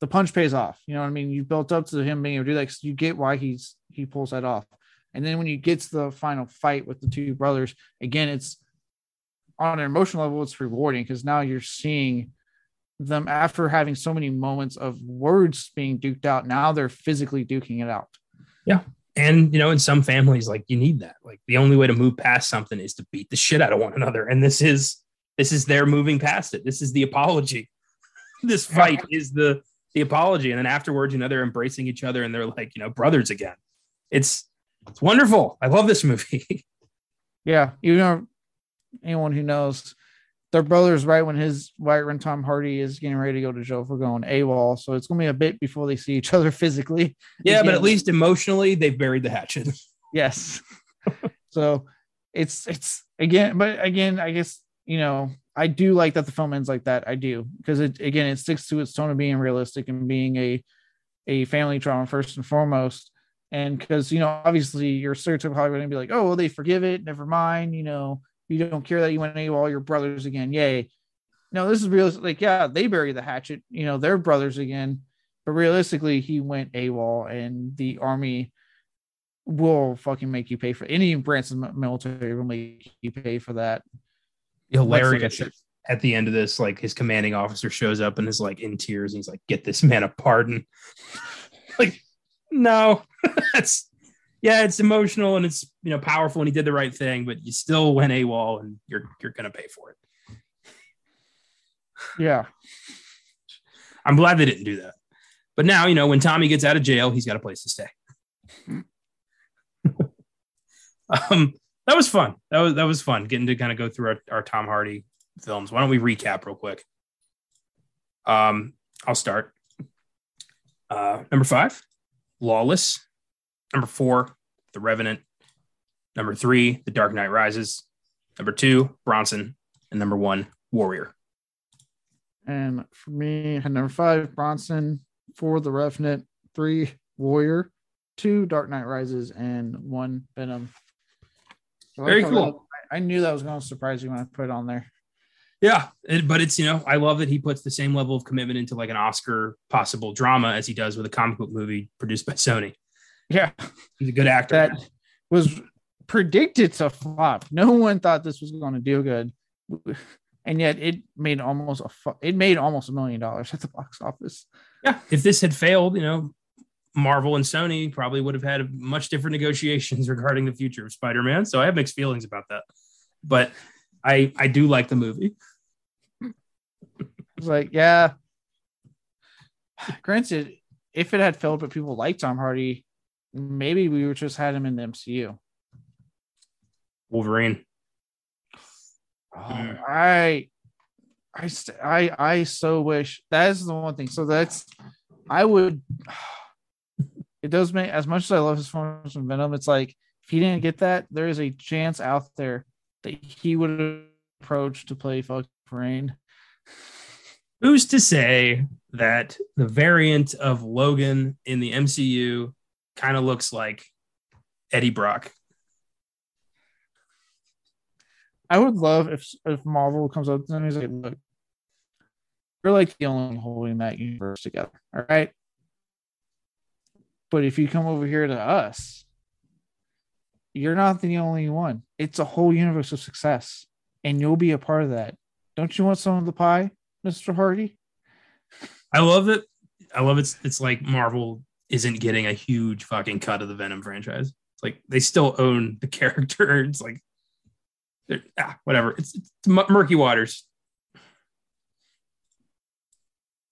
the punch pays off you know what i mean? You built up to him being able to do that 'cause you get why he's he pulls that off. And then when you get to the final fight with the two brothers again it's on an emotional level it's rewarding because now you're seeing them after having so many moments of words being duked out now they're physically duking it out And you know, in some families, like you need that. Like the only way to move past something is to beat the shit out of one another. And this is this is their moving past it. This is the apology. [laughs] this fight is the the apology. And then afterwards, you know, they're embracing each other and they're like, you know, brothers again. It's it's wonderful. I love this movie. [laughs] Yeah, you know, anyone who knows, their brothers right when his right when Tom Hardy is getting ready to go to jail for going AWOL. So it's gonna be a bit before they see each other [laughs] physically. yeah, but at least emotionally, they've buried the hatchet. [laughs] yes. [laughs] so it's it's again, but again, I guess you know I do like that the film ends like that. I do because it again it sticks to its tone of being realistic and being a a family trauma first and foremost. And because you know, obviously, your stereotypical Hollywood gonna be like, oh, well, they forgive it, never mind. You know, you don't care that you went AWOL, your brothers again, yay. No, this is real. Like, yeah, they bury the hatchet. You know, they're brothers again, but realistically, he went AWOL, and the army will fucking make you pay for any Branson military will make you pay for that. Hilarious. At the end of this, like his commanding officer shows up and is like in tears. And he's like, "Get this man a pardon." [laughs] like, no, [laughs] that's yeah, it's emotional and it's you know powerful, and he did the right thing, but you still went AWOL, and you're you're gonna pay for it. Yeah, I'm glad they didn't do that. But now, you know, when Tommy gets out of jail, he's got a place to stay. [laughs] um, that was fun. That was that was fun getting to kind of go through our, our Tom Hardy films. Why don't we recap real quick? Um, I'll start. Uh, number five, Lawless. Number four, The Revenant. Number three, The Dark Knight Rises. Number two, Bronson. And number one, Warrior. and for me, had number five Bronson, four The Revenant, three Warrior, two Dark Knight Rises, and one Venom. I like Very how cool. I I knew that was going to surprise you when I put it on there. Yeah, it- but it's you know I love that he puts the same level of commitment into like an Oscar possible drama as he does with a comic book movie produced by Sony. Yeah, He's a good actor. that was predicted to flop. No one thought this was going to do good. and yet it made almost a fu- it made almost a million dollars at the box office. Yeah, if this had failed, you know, Marvel and Sony probably would have had much different negotiations [laughs] regarding the future of Spider-Man. So I have mixed feelings about that, but I I do like the movie. It's like, yeah. Granted, if it had failed, but people liked Tom Hardy, maybe we would just had him in the MCU. Wolverine. Oh, I, I, I, I so wish that is the one thing. So that's, I would. [sighs] It does make as much as I love his forms from Venom. It's like if he didn't get that, there is a chance out there that he would approach to play fucking Rain. Who's to say that the variant of Logan in the MCU kind of looks like Eddie Brock? I would love if if Marvel comes up and he's like, look, you're like the only one holding that universe together. All right. But if you come over here to us, you're not the only one. It's a whole universe of success, and you'll be a part of that. Don't you want some of the pie, Mr. Hardy? I love it. I love it's it's like Marvel isn't getting a huge fucking cut of the Venom franchise. It's like they still own the [laughs] character. It's like ah, whatever. It's, it's murky waters.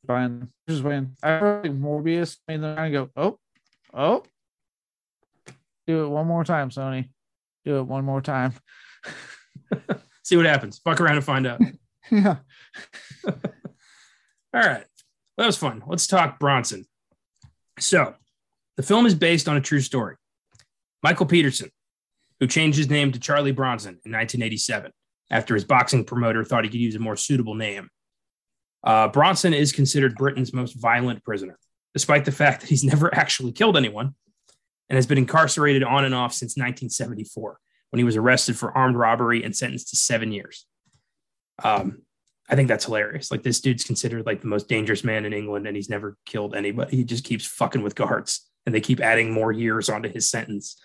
Fine. Just waiting. I feel like Morbius made them kind of go, oh, oh. Do it one more time, Sony. Do it one more time. [laughs] See what happens. Fuck around and find out. [laughs] yeah. All right. That was fun. Let's talk Bronson. So, the film is based on a true story. Michael Peterson, who changed his name to Charlie Bronson in 1987 after his boxing promoter thought he could use a more suitable name. Uh, Bronson is considered Britain's most violent prisoner, despite the fact that he's [laughs] never actually killed anyone and has been incarcerated on and off since 1974 when he was arrested for armed robbery and sentenced to seven years. Um, I think that's hilarious. Like this dude's considered like the most dangerous man in England, and he's never killed anybody. He just keeps fucking with guards, and they keep adding more years onto his sentence.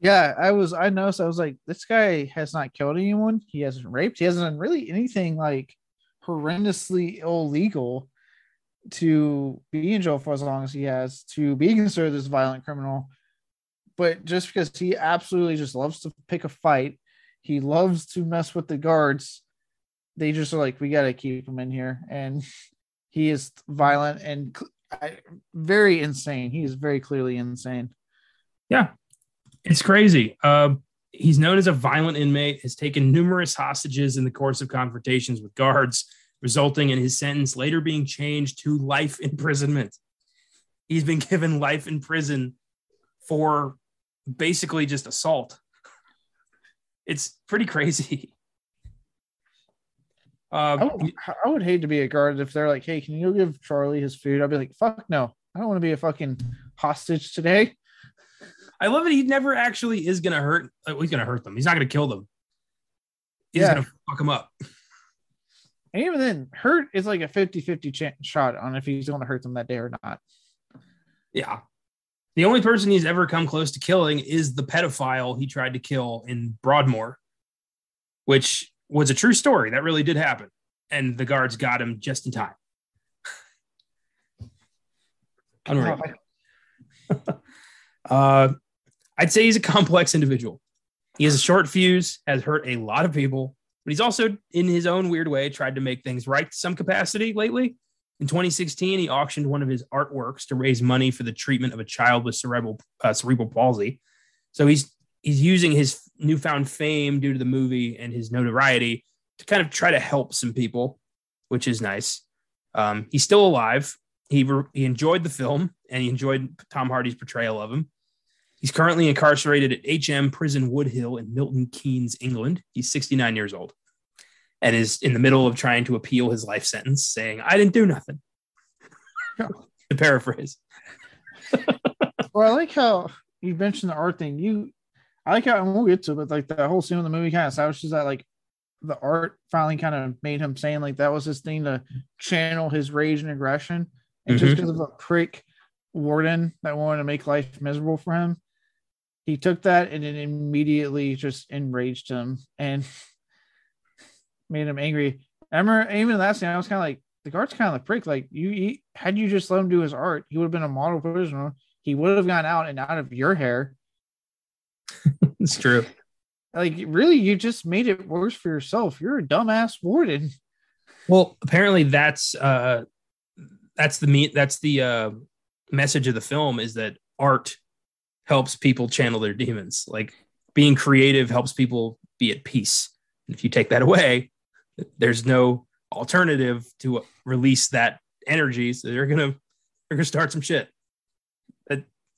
Yeah, I was. I noticed. I was like, this guy has not killed anyone. He hasn't raped. He hasn't done really anything like horrendously illegal to be in jail for as long as he has to be considered this violent criminal. But just because he absolutely just loves to pick a fight, he loves to mess with the guards. They just are like, we got to keep him in here, and [laughs] he is violent and cl- very insane. He is very clearly insane. Yeah, it's crazy. Uh, he's known as a violent inmate, has taken numerous hostages in the course of confrontations with guards, resulting in his sentence later being changed to life imprisonment. He's been [laughs] given life in prison for basically just assault. It's pretty crazy. [laughs] I Uh, would, I would hate to be a guard if they're like, "Hey, can you give Charlie his food?" I'd be like, "Fuck no, I don't want to be a fucking hostage today." I love it. He never actually is going to hurt. uh, He's going to hurt them. He's not going to kill them. He's Yeah. going to fuck them up. [laughs] And even then, hurt is like a 50-50 chance shot on if he's going to hurt them that day or not. Yeah. The only person he's ever come close to killing is the pedophile he tried to kill in Broadmoor, which was a true story. That really did happen. And the guards got him just in time. [laughs] Unreal. [laughs] Uh, I'd say he's a complex individual. He has a short fuse, has hurt a lot of people, but he's also, in his own weird way, tried to make things right to some capacity lately. In 2016, he auctioned one of his artworks to raise money for the treatment of a child with cerebral uh, cerebral palsy. So he's he's using his newfound fame due to the movie and his notoriety to kind of try to help some people, which is nice. Um, he's still alive. He re- he enjoyed the film and he enjoyed Tom Hardy's portrayal of him. He's currently incarcerated at HM Prison Woodhill in Milton Keynes, England. He's 69 years old and is in the middle of trying to appeal his life sentence, saying, I didn't do nothing. [laughs] to paraphrase. [laughs] Well, I like how you mentioned the art thing. You, I like how, and we'll get to it, but like the whole scene in the movie kind of establishes that like the art finally kind of made him saying like that was his thing to channel his rage and aggression. And just Mhm. because of a prick warden that wanted to make life miserable for him, he took that and it immediately just enraged him. And [laughs] made him angry. I remember even that scene, I was kind of like, the guard's kind of the prick. Like you, he, had you just let him do his art, he would have been a model prisoner. He would have gone out and out of your hair. It's true. Like really, you just made it worse for yourself. You're a dumbass warden. Well, apparently that's uh that's the meat that's the uh message of the film is that art helps people channel their demons. Like being creative helps people be at peace. And if you take that away, there's no alternative to release that energy. So they're gonna they're gonna start some shit.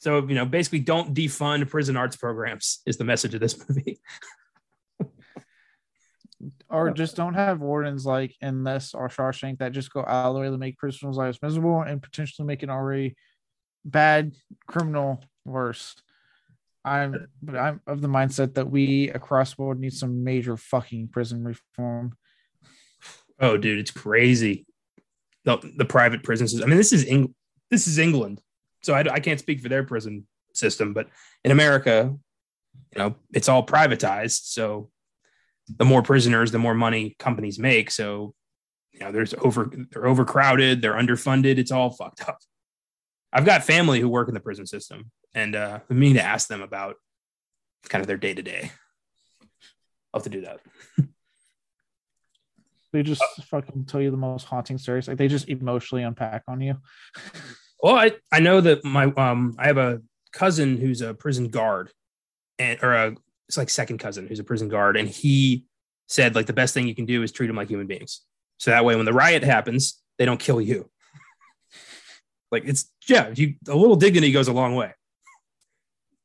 So, you know, basically don't defund prison arts programs is the message of this movie. [laughs] or just don't have wardens like in this or Shawshank that just go out of the way to make prisoners' lives miserable and potentially make an already bad criminal worse. I'm but I'm of the mindset that we across the board need some major fucking prison reform. Oh, dude, it's crazy. The, the private prisons. I mean, this is Eng- this is England so I, I can't speak for their prison system, but in America, you know, it's all privatized. So the more prisoners, the more money companies make. So, you know, there's over, they're overcrowded, they're underfunded. It's all fucked up. I've got family who work in the prison system and uh, I mean to ask them about kind of their day to day. I'll have to do that. they just fucking tell you the most haunting stories. Like they just emotionally unpack on you. [laughs] Well, I, I know that my um I have a cousin who's a prison guard, and or a it's like second cousin who's a prison guard, and he said like the best thing you can do is treat them like human beings. So that way, when the riot happens, they don't kill you. [laughs] like it's yeah, you a little dignity goes a long way.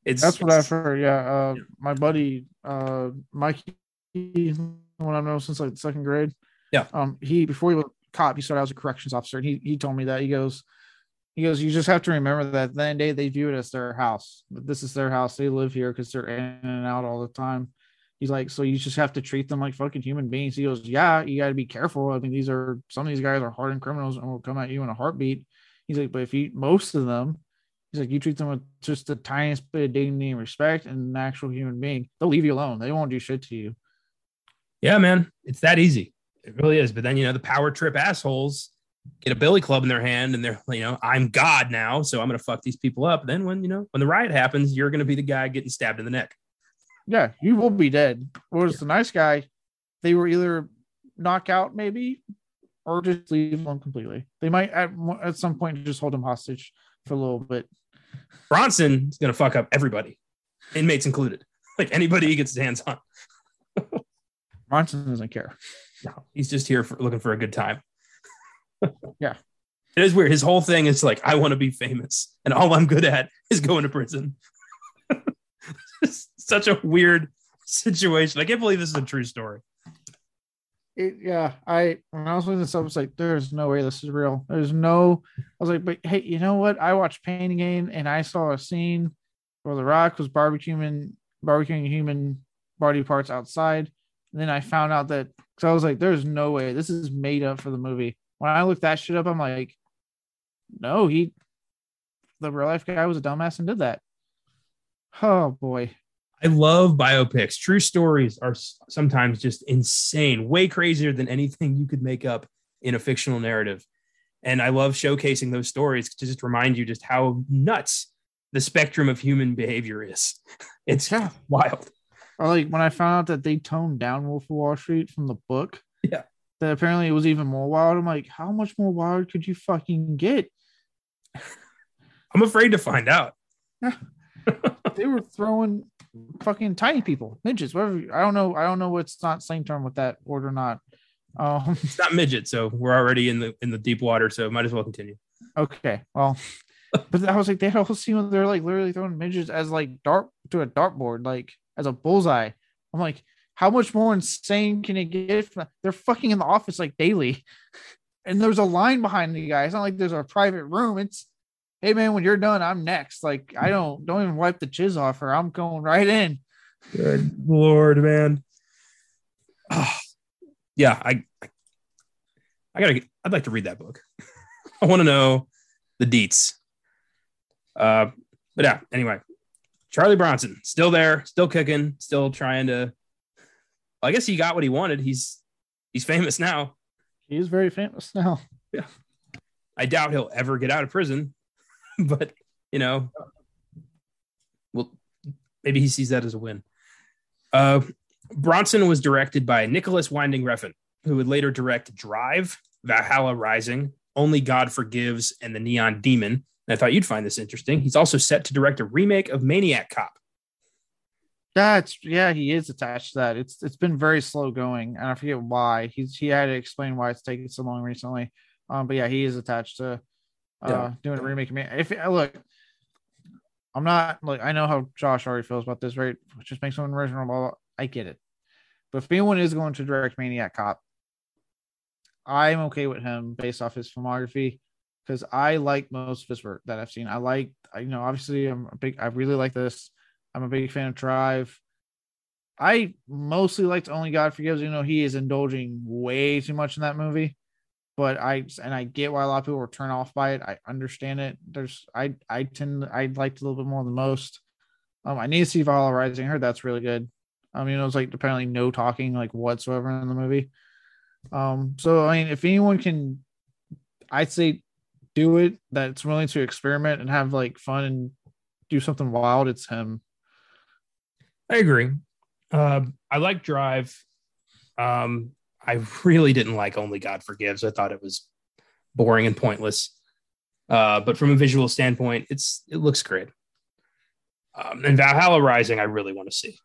It's that's what I've heard. Yeah, uh, yeah. my buddy uh, Mikey, one I've known since like second grade. Yeah. Um, he before he was cop, he started out as a corrections officer, and he he told me that he goes he goes, you just have to remember that then day they view it as their house. This is their house. They live here because they're in and out all the time. He's like, so you just have to treat them like fucking human beings. He goes, yeah, you got to be careful. I mean, these are some of these guys are hardened criminals and will come at you in a heartbeat. He's like, but if you most of them, he's like, you treat them with just the tiniest bit of dignity and respect and an actual human being, they'll leave you alone. They won't do shit to you. Yeah, man, it's that easy. It really is. But then you know the power trip assholes get a billy club in their hand and they're you know i'm god now so i'm gonna fuck these people up. Then when you know when the riot happens you're gonna be the guy getting stabbed in the neck. Yeah you will be dead. Whereas yeah. the nice guy. They were either knock out maybe or just leave them completely. They might at, at some point just hold him hostage for a little bit. Bronson is gonna fuck up everybody inmates included. [laughs] Like anybody he gets his hands on. [laughs] Bronson doesn't care. No he's just here for looking for a good time [laughs] yeah. It is weird. His whole thing is like, I want to be famous, and all I'm good at is going to prison. [laughs] such a weird situation. I can't believe this is a true story. It, yeah, I when I was looking this up, I was like, "There's no way this is real." There's no. I was like, "But hey, you know what? I watched Pain & Gain, and I saw a scene where The Rock was barbecuing barbecuing human body parts outside. And then I found out that so I was like, "There's no way this is made up for the movie." When I looked that shit up, I'm like, no, he, the real life guy was a dumbass and did that. Oh boy. I love biopics. True stories are sometimes just insane, way crazier than anything you could make up in a fictional narrative. And I love showcasing those stories to just remind you just how nuts the spectrum of human behavior is. [laughs] It's yeah. wild. Or like when I found out that they toned down Wolf of Wall Street from the book. Yeah that apparently it was even more wild. I'm like, how much more wild could you fucking get? I'm afraid to find out. they were throwing fucking tiny people, midgets, whatever. I don't know. I don't know what's not same term with that word or not. Um, it's not midget, so we're already in the in the deep water, so might as well continue. Okay, well, but I was like, they had a whole scene where they're like literally throwing midgets as like dart to a dartboard, like as a bullseye. I'm like, how much more insane can it get? They're fucking in the office like daily, and there's a line behind the guy. It's not like there's a private room. It's hey man, when you're done, I'm next. Like I don't don't even wipe the chiz off her. I'm going right in. Good lord, man. Oh, [sighs] yeah, I I gotta. I'd like to read that book. [laughs] I want to know the deets. Uh, but yeah. Anyway, Charlie Bronson still there, still kicking, still trying to I guess he got what he wanted. He's He's famous now. He is very famous now. Yeah. I doubt he'll ever get out of prison, [laughs] but you know, well, maybe he sees that as a win. Uh, Bronson was directed by Nicolas Winding Refn, who would later direct Drive, Valhalla Rising, Only God Forgives, and The Neon Demon. And I thought you'd find this interesting. He's also set to direct a remake of Maniac Cop. That's yeah, he is attached to that. It's it's been very slow going, and I forget why. He's he had to explain why it's taking so long recently. Um, but yeah, he is attached to uh Yeah. doing a remake. if look, I'm not like I know how Josh already feels about this, right? Just make something original. Blah, blah. I get it, but if anyone is going to direct Maniac Cop, I'm okay with him based off his filmography because I like most of his work that I've seen. I like, you know, obviously I'm a big, I really like this. I'm a big fan of Drive. I mostly liked Only God Forgives. You know, he is indulging way too much in that movie, but I and I get why a lot of people were turned off by it. I understand it. There's, I, I tend, I liked a little bit more than most. Um, I need to see Valhalla Rising. I heard that's really good. I mean, it was like apparently no talking like whatsoever in the movie. Um, so I mean, if anyone can, I'd say do it. That's willing to experiment and have like fun and do something wild. It's him. I agree. Uh, I like Drive. Um, I really didn't like Only God Forgives. I thought it was boring and pointless. Uh, but from a visual standpoint, it's it looks great. Um, and Valhalla Rising, I really want to see.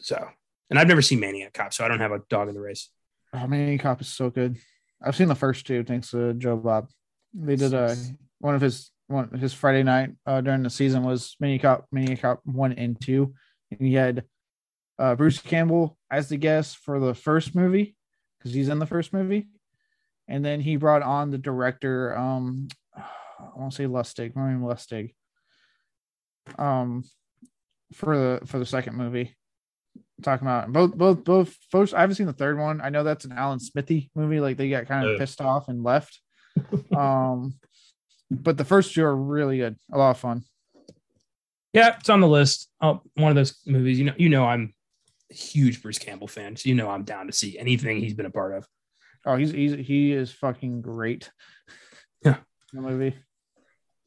So, and I've never seen Maniac Cop, so I don't have a dog in the race. Oh man, Cop is so good. I've seen the first two thanks to Joe Bob. They did a one of his one his Friday night uh, during the season was Maniac Cop Maniac Cop one and two, and he had uh, Bruce Campbell as the guest for the first movie because he's in the first movie, and then he brought on the director. Um, I won't say Lustig, William Lustig. Um, for the for the second movie, talking about both both both folks. I haven't seen the third one. I know that's an Alan Smithee movie. Like they got kind of Ugh. pissed off and left. [laughs] um, but the first two are really good. A lot of fun. Yeah, it's on the list. Oh, one of those movies. You know, you know, I'm a huge Bruce Campbell fan, so you know I'm down to see anything he's been a part of. Oh, he's he's he is fucking great. Yeah. the movie.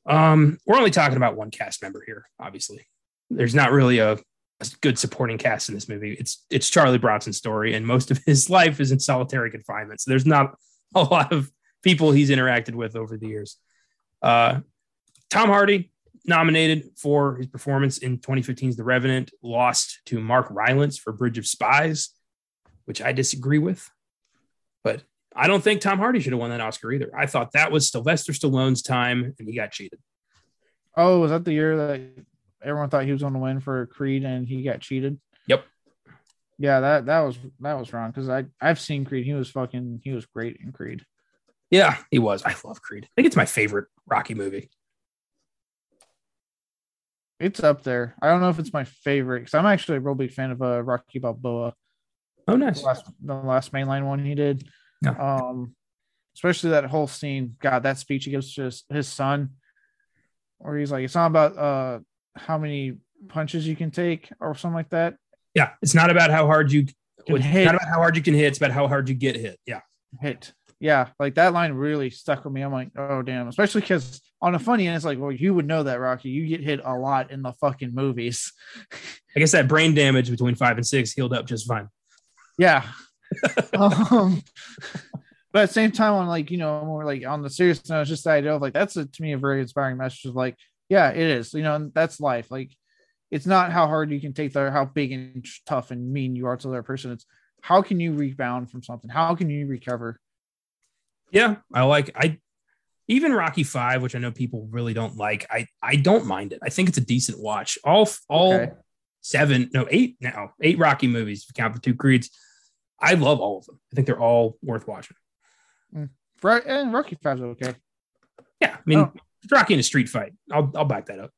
Um, we're only talking about one cast member here. Obviously, there's not really a, a good supporting cast in this movie. It's it's Charlie Bronson's story, and most of his [laughs] life is in solitary confinement. So there's not a lot of people he's interacted with over the years. Uh, Tom Hardy nominated for his performance in 2015's The Revenant, lost to Mark Rylance for Bridge of Spies, which I disagree with. But I don't think Tom Hardy should have won that Oscar either. I thought that was Sylvester Stallone's time, and he got cheated. Oh, was that the year that everyone thought he was going to win for Creed and he got cheated? Yep. Yeah, that that was that was wrong because I I've seen Creed. He was fucking he was great in Creed. Yeah, he was. I love Creed. I think it's my favorite Rocky movie. It's up there. I don't know if it's my favorite because I'm actually a real big fan of uh, Rocky Balboa. Oh, the nice. last the last mainline one he did. Yeah. Um, especially that whole scene. God, that speech he gives to his, his son, where he's like, "It's not about uh how many punches you can take or something like that." Yeah, it's not about how hard you. Can It's hit. not about how hard you can hit. It's about how hard you get hit. Yeah. Hit. Yeah, like that line really stuck with me. I'm like, oh damn, especially because on a funny end, it's like, well, you would know that, Rocky. You get hit a lot in the fucking movies. [laughs] I guess that brain damage between five and six healed up just fine. Yeah. [laughs] um, but at the same time, on like, you know, more like on the serious note, it's just the idea of like that's a, to me a very inspiring message of like, yeah, it is, you know, and that's life. Like, it's not how hard you can take the how big and tough and mean you are to the other person. It's how can you rebound from something? How can you recover? Yeah, I like I even Rocky Five, which I know people really don't like. I I don't mind it. I think it's a decent watch. All all Okay. seven, no eight now, eight Rocky movies. If you count the two Creeds, I love all of them. I think they're all worth watching. Mm. Right. And Rocky Five's okay. Yeah, I mean, Oh. Rocky in a street fight. I'll I'll back that up.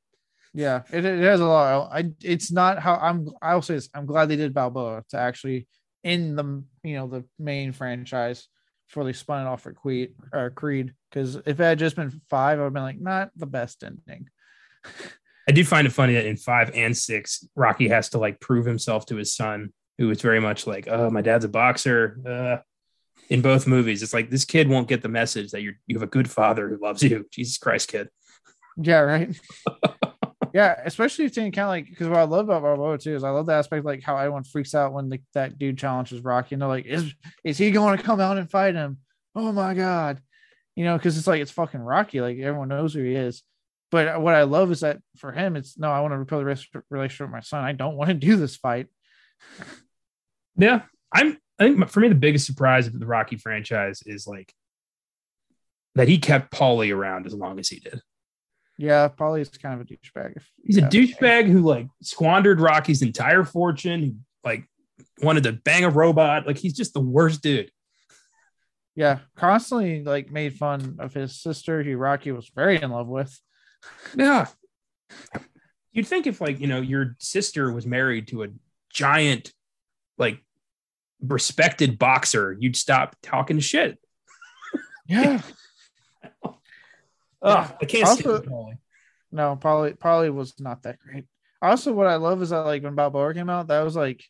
Yeah, it, it has a lot. I it's not how I'm. I'll say this. I'm glad they did Balboa to actually in the you know the main franchise before they spun it off for Creed. Or Creed, because if it had just been five, I would have been like, not the best ending. I do find it funny that in five and six, Rocky has to like prove himself to his son who is very much like, "Oh, my dad's a boxer." Uh, in both movies, it's like this kid won't get the message that you you have a good father who loves you. [laughs] Jesus Christ, kid. Yeah, right. [laughs] yeah, especially taking account like because what I love about Balboa too is I love the aspect like how everyone freaks out when that dude challenges Rocky and they're like, is is he going to come out and fight him? Oh my god, you know, because it's like it's fucking Rocky, like everyone knows who he is. But what I love is that for him, it's no, I want to repair the relationship with my son. I don't want to [laughs] do this fight. Yeah, I'm. I think for me the biggest surprise of the Rocky franchise is like that he kept Paulie around as long as he did. Yeah, Paulie is kind of a douchebag. He's a douchebag who like squandered Rocky's entire fortune, like wanted to bang a robot. Like he's just the worst dude. Yeah, constantly like made fun of his sister, who Rocky was very in love with. Yeah. You'd think if like, you know, your sister was married to a giant, like respected boxer, you'd stop talking shit. Yeah. [laughs] Oh, I can't also, Paulie. No, probably probably was not that great. Also, what I love is that like when Balboa came out, that was like,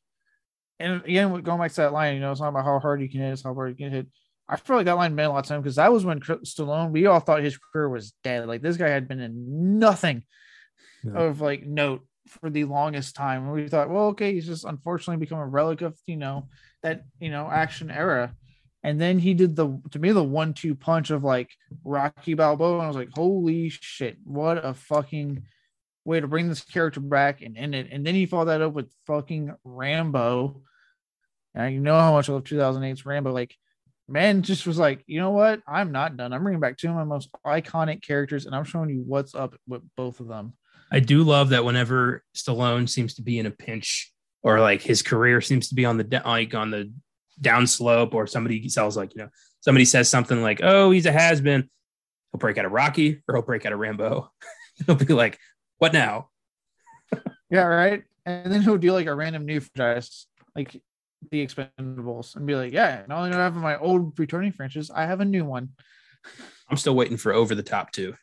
and again, going back to that line, you know, it's not about how hard you can hit, it's how hard you can hit. I feel like that line meant a lot to him because that was when Stallone, we all thought his career was dead. Like this guy had been in nothing yeah. of like note for the longest time. And we thought, well, okay, he's just unfortunately become a relic of, you know, that, you know, action era. And then he did the to me the one two punch of like Rocky Balboa, and I was like, holy shit, what a fucking way to bring this character back and end it. And then he followed that up with fucking Rambo. And you know how much I love 2008's Rambo. Like, man, just was like, you know what? I'm not done. I'm bringing back two of my most iconic characters, and I'm showing you what's up with both of them. I do love that whenever Stallone seems to be in a pinch or like his career seems to be on the like on the downslope or somebody sells like, you know, somebody says something like, oh, he's a has been, he'll break out of Rocky or he'll break out of Rambo. [laughs] he'll be like, what now? yeah, right. And then he'll do like a random new franchise, like the Expendables, and be like, yeah, not only do I have my old returning franchise, I have a new one. [laughs] I'm still waiting for over the top too.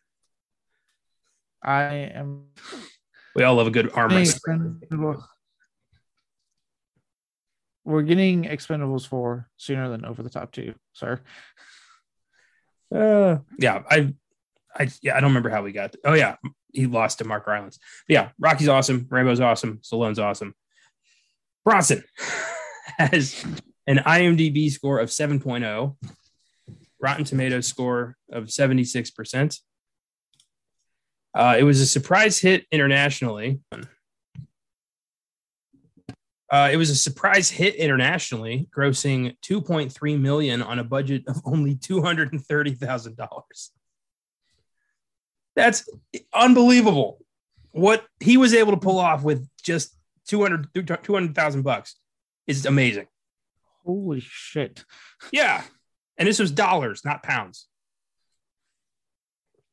I am. We all love a good arm we're getting Expendables four sooner than Over the Top two, sir. [laughs] Uh, yeah, I, I, yeah, I don't remember how we got. To, oh yeah, he lost to Mark Rylance. But yeah, Rocky's awesome. Rambo's awesome. Stallone's awesome. Bronson [laughs] has an IMDb score of 7.0, Rotten Tomatoes score of 76%. Uh, it was a surprise hit internationally. Uh, it was a surprise hit internationally, grossing 2.3 million on a budget of only $230,000. That's unbelievable. What he was able to pull off with just 200 200,000 bucks is amazing. Holy shit. Yeah. And this was dollars, not pounds.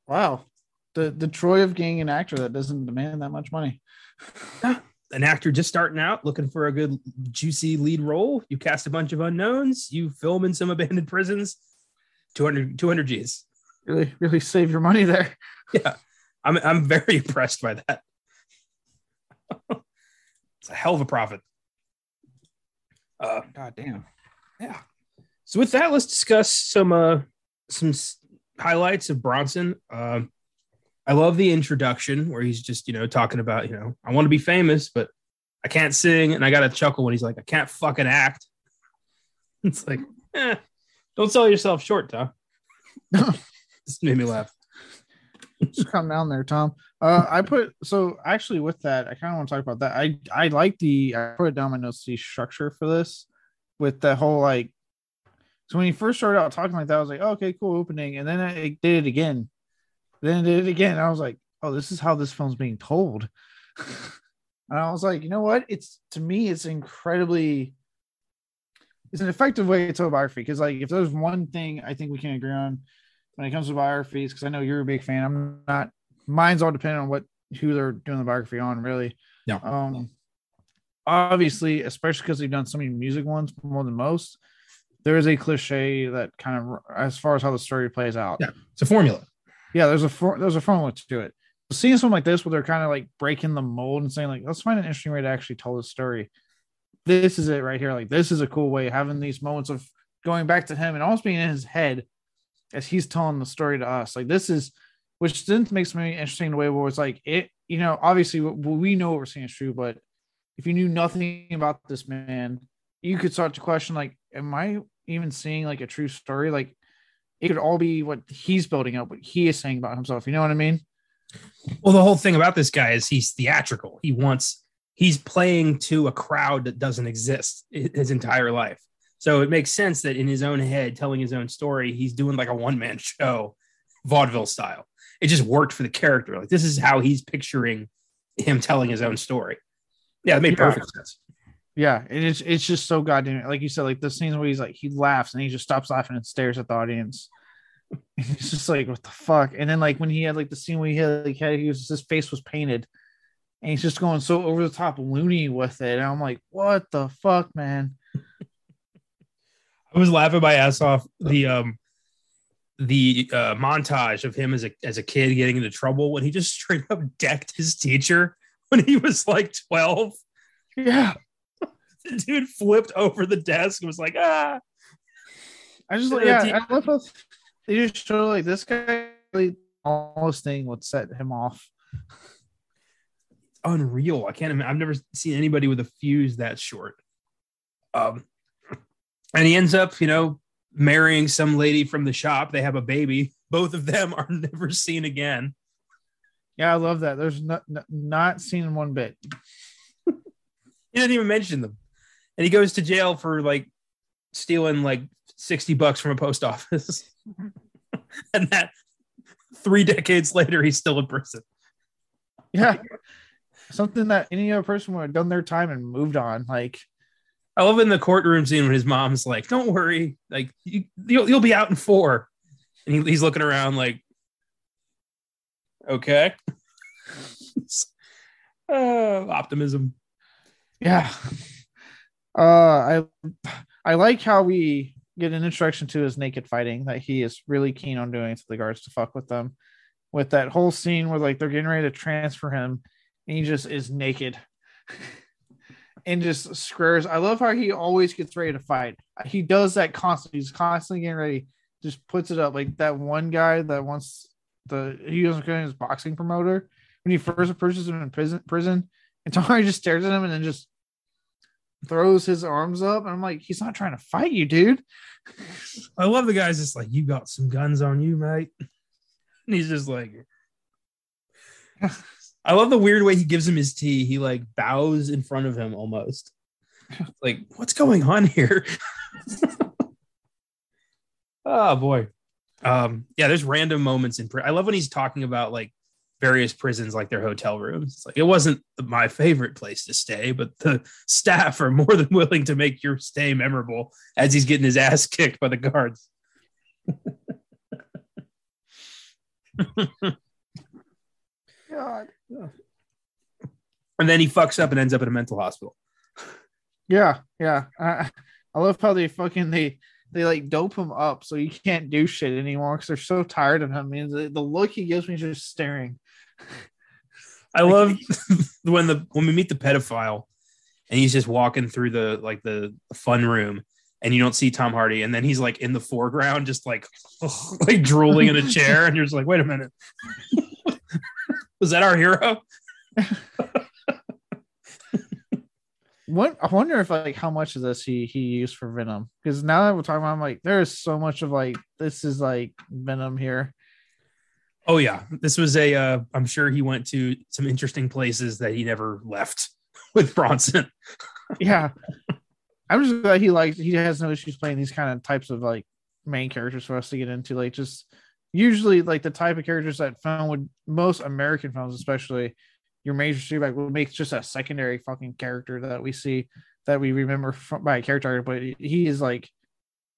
Wow. The the Troy of getting an actor that doesn't demand that much money. An actor just starting out looking for a good juicy lead role. You cast a bunch of unknowns. You film in some [laughs] abandoned prisons. 200 200 g's. Really really save your money there. [laughs] Yeah. I'm, I'm very [laughs] impressed by that. It's a hell of a profit. Uh god damn. yeah. So with that let's discuss some uh some highlights of bronson. Um I love the introduction where he's just, you know, talking about, you know, I want to be famous, but I can't sing. And I got to chuckle when he's like, I can't fucking act. [laughs] It's like, eh, don't sell yourself short, Tom. [laughs] this made me laugh. just come down there, Tom. Uh, I put so actually with that, I kind of want to talk about that. I I like the I put it down my notes the structure for this with the whole like. So when he first started out talking like that, I was like, oh, okay, cool opening, and then I did it again, then did it again. I was like, oh, this is how this film's being told. [laughs] and I was like, you know what? It's to me, it's incredibly it's an effective way to tell biography because like if there's one thing I think we can agree on when it comes to biographies, because I know you're a big fan. I'm not mine's all dependent on what who they're doing the biography on, really. Yeah. Um obviously, especially because they've done so many music ones more than most, there is a cliche that kind of as far as how the story plays out. Yeah, it's a formula yeah, there's a for, there's a formula to it. Seeing something like this where they're kind of like breaking the mold and saying like, let's find an interesting way to actually tell this story. this is it right here. Like this is a cool way having these moments of going back to him and almost being in his head as he's telling the story to us. Like this is, which then makes me interesting the way where it's like it. You know, obviously we know what we're seeing is true, but if you knew nothing about this man, you could start to question like, am I even seeing like a true story? Like it could all be what he's building up, what he is saying about himself. You know what I mean? Well, the whole thing about this guy is he's theatrical. He wants he's playing to a crowd that doesn't exist his entire life. So it makes sense that in his own head, telling his own story, he's doing like a one man show, vaudeville style. It just worked for the character. Like this is how he's picturing him telling his own story. Yeah, it made yeah. perfect sense. Yeah, and it's it's just so goddamn like you said, like the scenes where he's like he laughs and he just stops laughing and stares at the audience. [laughs] it's just like what the fuck. And then like when he had like the scene where he had like had, he was his face was painted, and he's just going so over the top loony with it. And I'm like, what the fuck, man? I was laughing my ass off. The um the uh, montage of him as a as a kid getting into trouble when he just straight up decked his teacher when he was like 12. Yeah the [laughs] dude flipped over the desk and was like, ah. I just like, yeah, I love how they just show like this guy really almost thing would set him off. Unreal. I can't imagine. I've never seen anybody with a fuse that short. Um, and he ends up, you know, marrying some lady from the shop. They have a baby. Both of them are [laughs] never seen again. Yeah, I love that. There's not not seen one bit. [laughs] he didn't even mention them and he goes to jail for like stealing like 60 bucks from a post office. [laughs] and that three decades later, he's still in prison. Yeah. Something that any other person would have done their time and moved on. Like, I love in the courtroom scene when his mom's like, "Don't worry, like you, will you'll be out in four. and he, he's looking around like, "Okay." [laughs] uh, optimism. Yeah. Uh, I I like how we get an introduction to his naked fighting that he is really keen on doing to the guards to fuck with them. With that whole scene where like they're getting ready to transfer him, and he just is naked. [laughs] and just squares. I love how he always gets ready to fight. He does that constantly. He's constantly getting ready. Just puts it up like that one guy that wants the he was going his boxing promoter when he first approaches him in prison. Prison, [laughs] and Tony just stares at him and then just throws his arms up. And I'm like, he's not trying to fight you, dude. I love the guy's just like, you got some guns on you, mate. And he's just like, I love the weird way he gives him his tea. He like bows in front of him almost. Like, what's going on here? oh [laughs] boy. Um, yeah, there's random moments in. I love when he's talking about like various prisons like their hotel rooms. It's like it wasn't my favorite place to stay, but the [laughs] staff are more than willing to make your stay memorable as he's getting his ass kicked by the guards. [laughs] God. And then he fucks up and ends up in a mental hospital. Yeah, yeah. I, I love how they fucking they they like dope him up so he can't do shit anymore because they're so tired of him. I mean, the, the look he gives me is just staring. I love [laughs] when the when we meet the pedophile and he's just walking through the like the fun room and you don't see Tom Hardy and then he's like in the foreground just like [laughs] like drooling in a chair and you're just like wait a minute. [laughs] Was that our hero? What I wonder if like how much of this he he used for Venom. Because now that we're talking about, I'm like there is so much of like this is like Venom here. Oh yeah, this was a. Uh, I'm sure he went to some interesting places that he never left [laughs] with Bronson. [laughs] yeah, I'm just glad he like he has no issues playing these kind of types of like main characters for us to get into. Like just usually like the type of characters that film would most American films, especially your major superbag, would make just a secondary fucking character that we see that we remember from, by a character, but he is like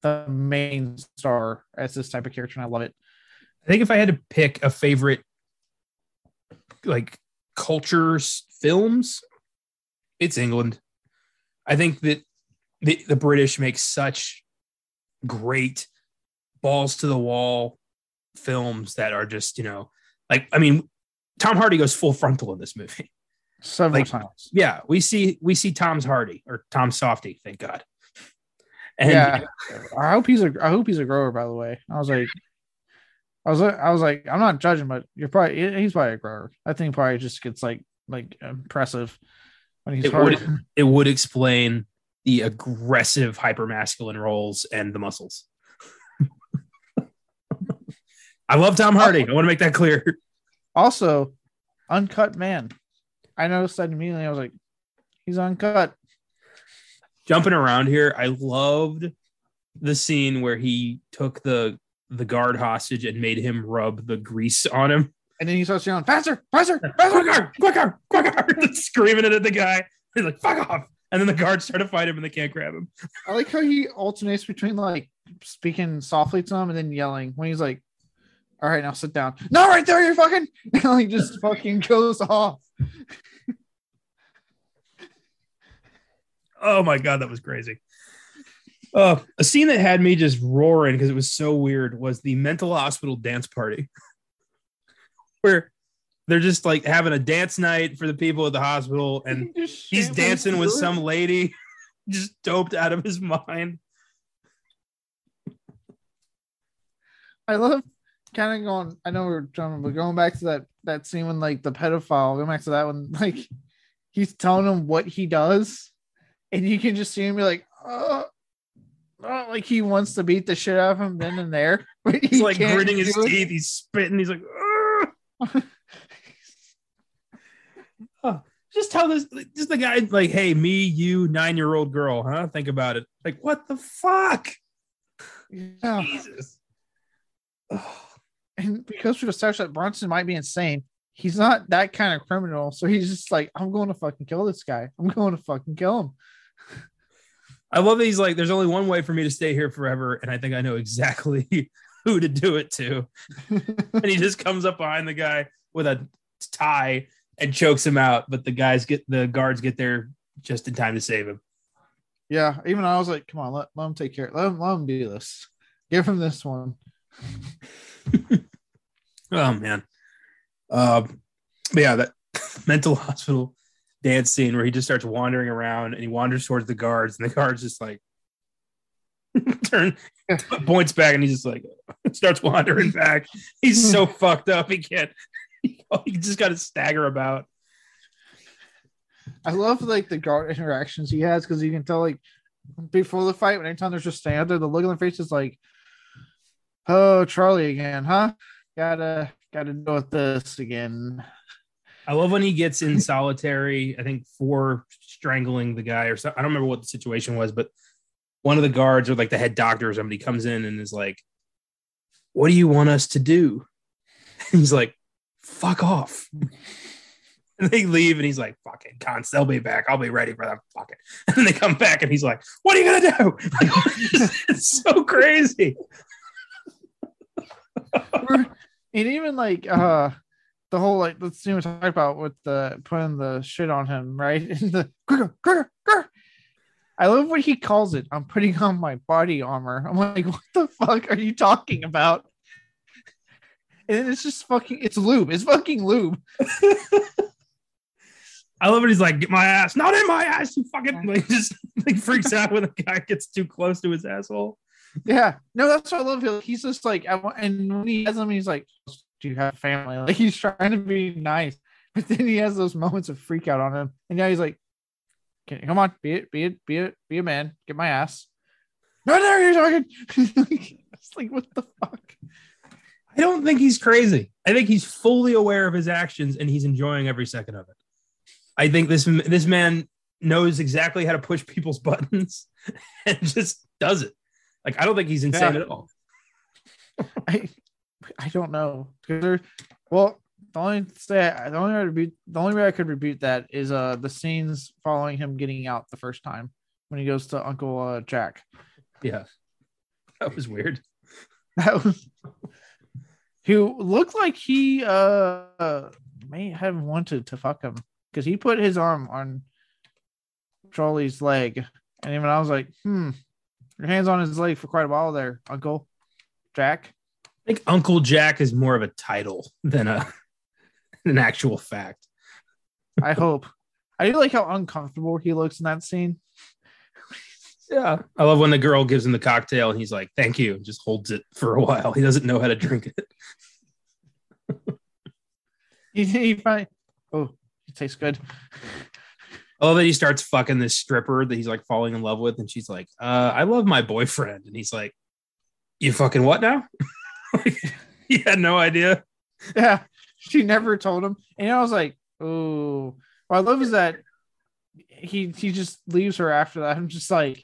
the main star as this type of character, and I love it. I think if I had to pick a favorite like cultures films, it's England. I think that the, the British make such great balls to the wall films that are just, you know, like I mean, Tom Hardy goes full frontal in this movie. several Like- times. Yeah, we see we see Tom's Hardy or Tom Softy, thank God. And yeah, I hope he's a. I hope he's a grower. By the way, I was like, I was, I was like, I'm not judging, but you're probably he's probably a grower. I think probably just gets like like impressive when he's It hard. would- it would explain the aggressive hypermasculine roles and the muscles. I love Tom Hardy. I want to make that clear. Also, uncut man. I noticed that immediately. I was like, he's uncut. Jumping around here, I loved the scene where he took the the guard hostage and made him rub the grease on him. And then he starts yelling, faster, faster, faster. Quicker, quicker, quicker, [laughs] screaming it at the guy. He's like, fuck off. And then the guards try to fight him and they can't grab him. I like how he alternates between like speaking softly to him and then yelling when he's like, all right, now sit down. No, right there, you're fucking. [laughs] And like just fucking goes off. Oh my god, that was crazy. Uh, a scene that had me just roaring because it was so weird was the mental hospital dance party, [laughs] where they're just like having a dance night for the people at the hospital, [laughs] and he's dancing with some lady, [laughs] just doped out of his mind. I love kind of going. I know we're jumping, but going back to that that scene when like the pedophile. Going back to that one, like he's telling him what he does, and you can just see him be like, oh, oh, like he wants to beat the shit out of him then and there, [laughs] but He's he like gritting his it. teeth. He's spitting. He's like, [laughs] Oh, just tell this, just the guy, like, hey, me, you, nine year old girl, huh? Think about it. Like, what the fuck? Yeah. Jesus. and because we've established that Bronson might be insane, he's not that kind of criminal. So he's just like, I'm going to fucking kill this guy. I'm going to fucking kill him. I love that he's like, there's only one way for me to stay here forever. And I think I know exactly [laughs] who to do it to. [laughs] And he just comes up behind the guy with a tie and chokes him out. But the guys get, the guards get there just in time to save him. yeah, even I was like, come on, let, let him take care. Let him, let him do this. Give him this one. [laughs] Oh man. Um, but yeah, that mental hospital dance scene where he just starts wandering around and he wanders towards the guards, and the guards just like [laughs] turn points back and he just like [laughs] starts wandering back. He's so [laughs] fucked up he can't oh, he just gotta stagger about. I love like the guard interactions he has because you can tell like before the fight, when anytime there's just stand there, the look on their face is like, "Oh, Charlie again, huh? Gotta gotta deal with this again." I love when he gets in solitary, I think for strangling the guy or something. I don't remember what the situation was, but one of the guards or like the head doctor or somebody comes in and is like, What do you want us to do? And [laughs] he's like, Fuck off. And [laughs] they leave and he's like, Fucking cons, they'll be back. I'll be ready for them. Fuck it. [laughs] And they come back and he's like, What are you gonna do? it's so crazy. and even like uh the whole like the scene we talked about with the putting the shit on him, right? [laughs] And the quicker, quicker, quicker. I love what he calls it. I'm putting on my body armor. I'm like, [laughs] what the fuck are you talking about? And it's just fucking it's lube. It's fucking lube. [laughs] I love it. He's like, get my ass, not in my ass. You fucking like just like freaks out when a guy gets too close to his asshole. Yeah. No, that's what I love. He's just like and when he has them, he's like, Do you have family? [laughs] Like he's trying to be nice, but then he has those moments of freak out on him. And now he's like, "Okay, come on, be it, be it, be it, be a man, get my ass. No, no, you're talking. [laughs] it's like, what the fuck? I don't think he's crazy. I think he's fully aware of his actions and he's enjoying every second of it. I think this this man knows exactly how to push people's [laughs] buttons and just does it. Like I don't think he's insane Yeah. at all. I I don't know. Well, the only say the only way to rebuke, the only way I could rebuke that is uh the scenes following him getting out the first time when he goes to Uncle uh, Jack. Yeah, that was weird. That was who looked like he uh may have wanted to fuck him because he put his arm on Charlie's leg, and even I was like, hmm, your hands on his leg for quite a while there, Uncle Jack. I think Uncle Jack is more of a title than a [laughs] an actual fact. I hope. I do like how uncomfortable he looks in that scene. Yeah. I love when the girl gives him the cocktail and he's like, thank you, and just holds it for a while. He doesn't know how to drink it. [laughs] He, he find, oh, it tastes good. I love that he starts fucking this stripper that he's like falling in love with, and she's like, uh, I love my boyfriend. And he's like, You fucking what now? [laughs] like, he had no idea. Yeah, she never told him, and I was like, oh. What I love is that he he just leaves her after that. I'm just like,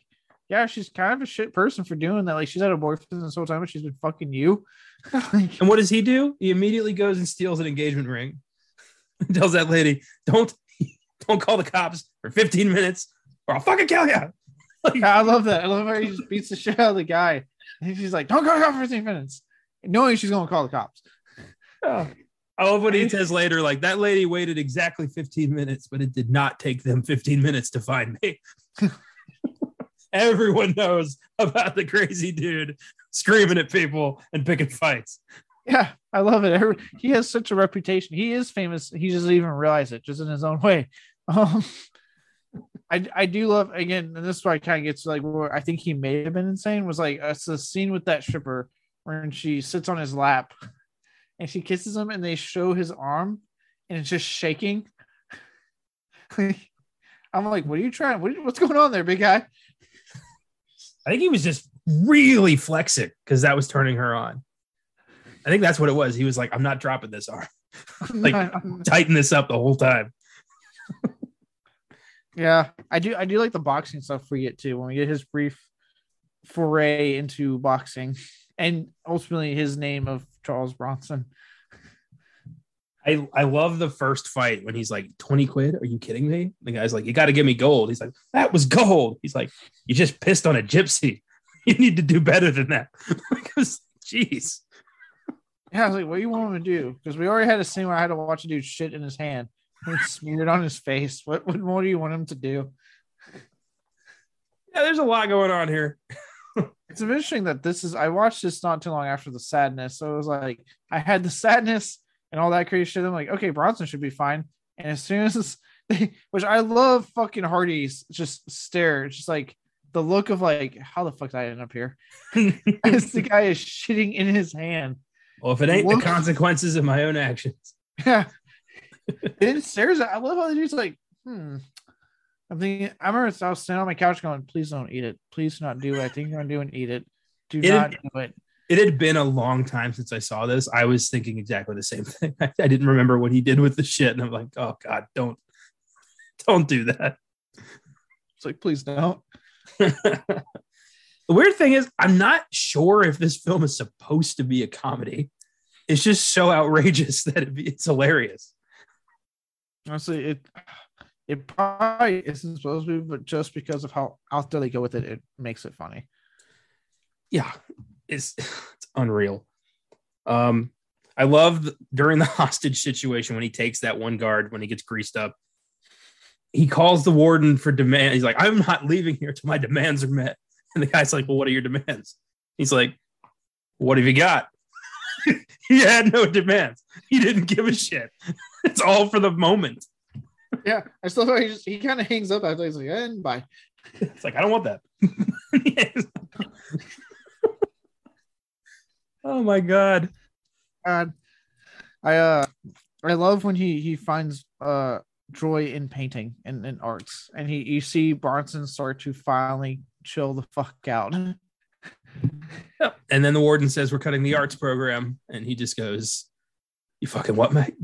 yeah, she's kind of a shit person for doing that. Like she's had a boyfriend this whole time, but she's been fucking you. [laughs] like, And what does he do? He immediately goes and steals an engagement ring. [laughs] Tells that lady, Don't don't call the cops for 15 minutes or I'll fucking kill you. [laughs] yeah, I love that. I love how he just beats the shit out of the guy. And she's like, don't go out for 15 minutes, knowing she's gonna call the cops. I love what he says later. Like that lady waited exactly 15 minutes, but it did not take them 15 minutes to find me. [laughs] Everyone knows about the crazy dude screaming at people and picking fights. Yeah, I love it. He has such a reputation. He is famous. He doesn't even realize it, just in his own way. [laughs] Um, I I do love again, and this is why I kind of gets like where I think he may have been insane was like it's the scene with that stripper when she sits on his lap and she kisses him, and they show his arm, and it's just shaking. [laughs] I'm like, what are you trying? What, what's going on there, big guy? I think he was just really flexing because that was turning her on. I think that's what it was. He was like, I'm not dropping this arm. [laughs] Like- Tighten this up the whole time. [laughs] Yeah, I do. I do like the boxing stuff we get too when we get his brief foray into boxing, and ultimately his name of Charles Bronson. I, I love the first fight when he's like 20 quid. Are you kidding me? The guy's like, you got to give me gold. He's like, that was gold. He's like, you just pissed on a gypsy. [laughs] You need to do better than that. [laughs] Was- Jeez. Yeah, I was like, "What do you want him to do?" Because we already had a scene where I had to watch a dude shit in his hand and smeared on his face. What what more do you want him to do? Yeah, there's a lot going on here. [laughs] It's interesting that this is. I watched this not too long after the sadness, so it was like I had the [laughs] sadness and all that crazy shit. I'm like, okay, Bronson should be fine. And as soon as [laughs] they, which I love, fucking Hardy's just stare, just like the look of like, how the fuck did I end up here? [laughs] As the guy is shitting in his hand. well, if it ain't the consequences of my own actions. Yeah. it stares at. I love how the dude's like, hmm. I'm thinking. I remember I was standing on my couch going, "Please don't eat it. Please not do what I think you're gonna do and eat it. Do It- not do it." It had been a long time since I saw this. I was thinking exactly the same [laughs] thing. I, I didn't remember what he did with the shit. And I'm like, oh God, don't, don't do that. It's like, please don't. [laughs] the weird thing is, I'm not sure if this film is supposed to be a comedy. It's just so outrageous [laughs] that it, it's hilarious. Honestly, it it probably isn't supposed to be, but just because of how out there they go with it, it makes it funny. Yeah, it's [sighs] it's unreal. Um, I love during the [laughs] hostage situation when he takes that one guard when he gets greased up. He calls the warden for demand. He's like, "I'm not leaving here till my demands are met." [laughs] And the guy's like, "Well, what are your demands?" He's like, "What have you got?" [laughs] he had no demands. He didn't give a shit. It's all for the moment. Yeah, I still thought he just he kind of hangs up after he's like, and bye. It's like I don't want that. [laughs] oh my god. God, I uh, I love when he he finds uh joy in painting and in arts, and he you see Bronson start to finally chill the fuck out. Yep. And then the warden says we're cutting the arts program, and he just goes, "You fucking what, mate?"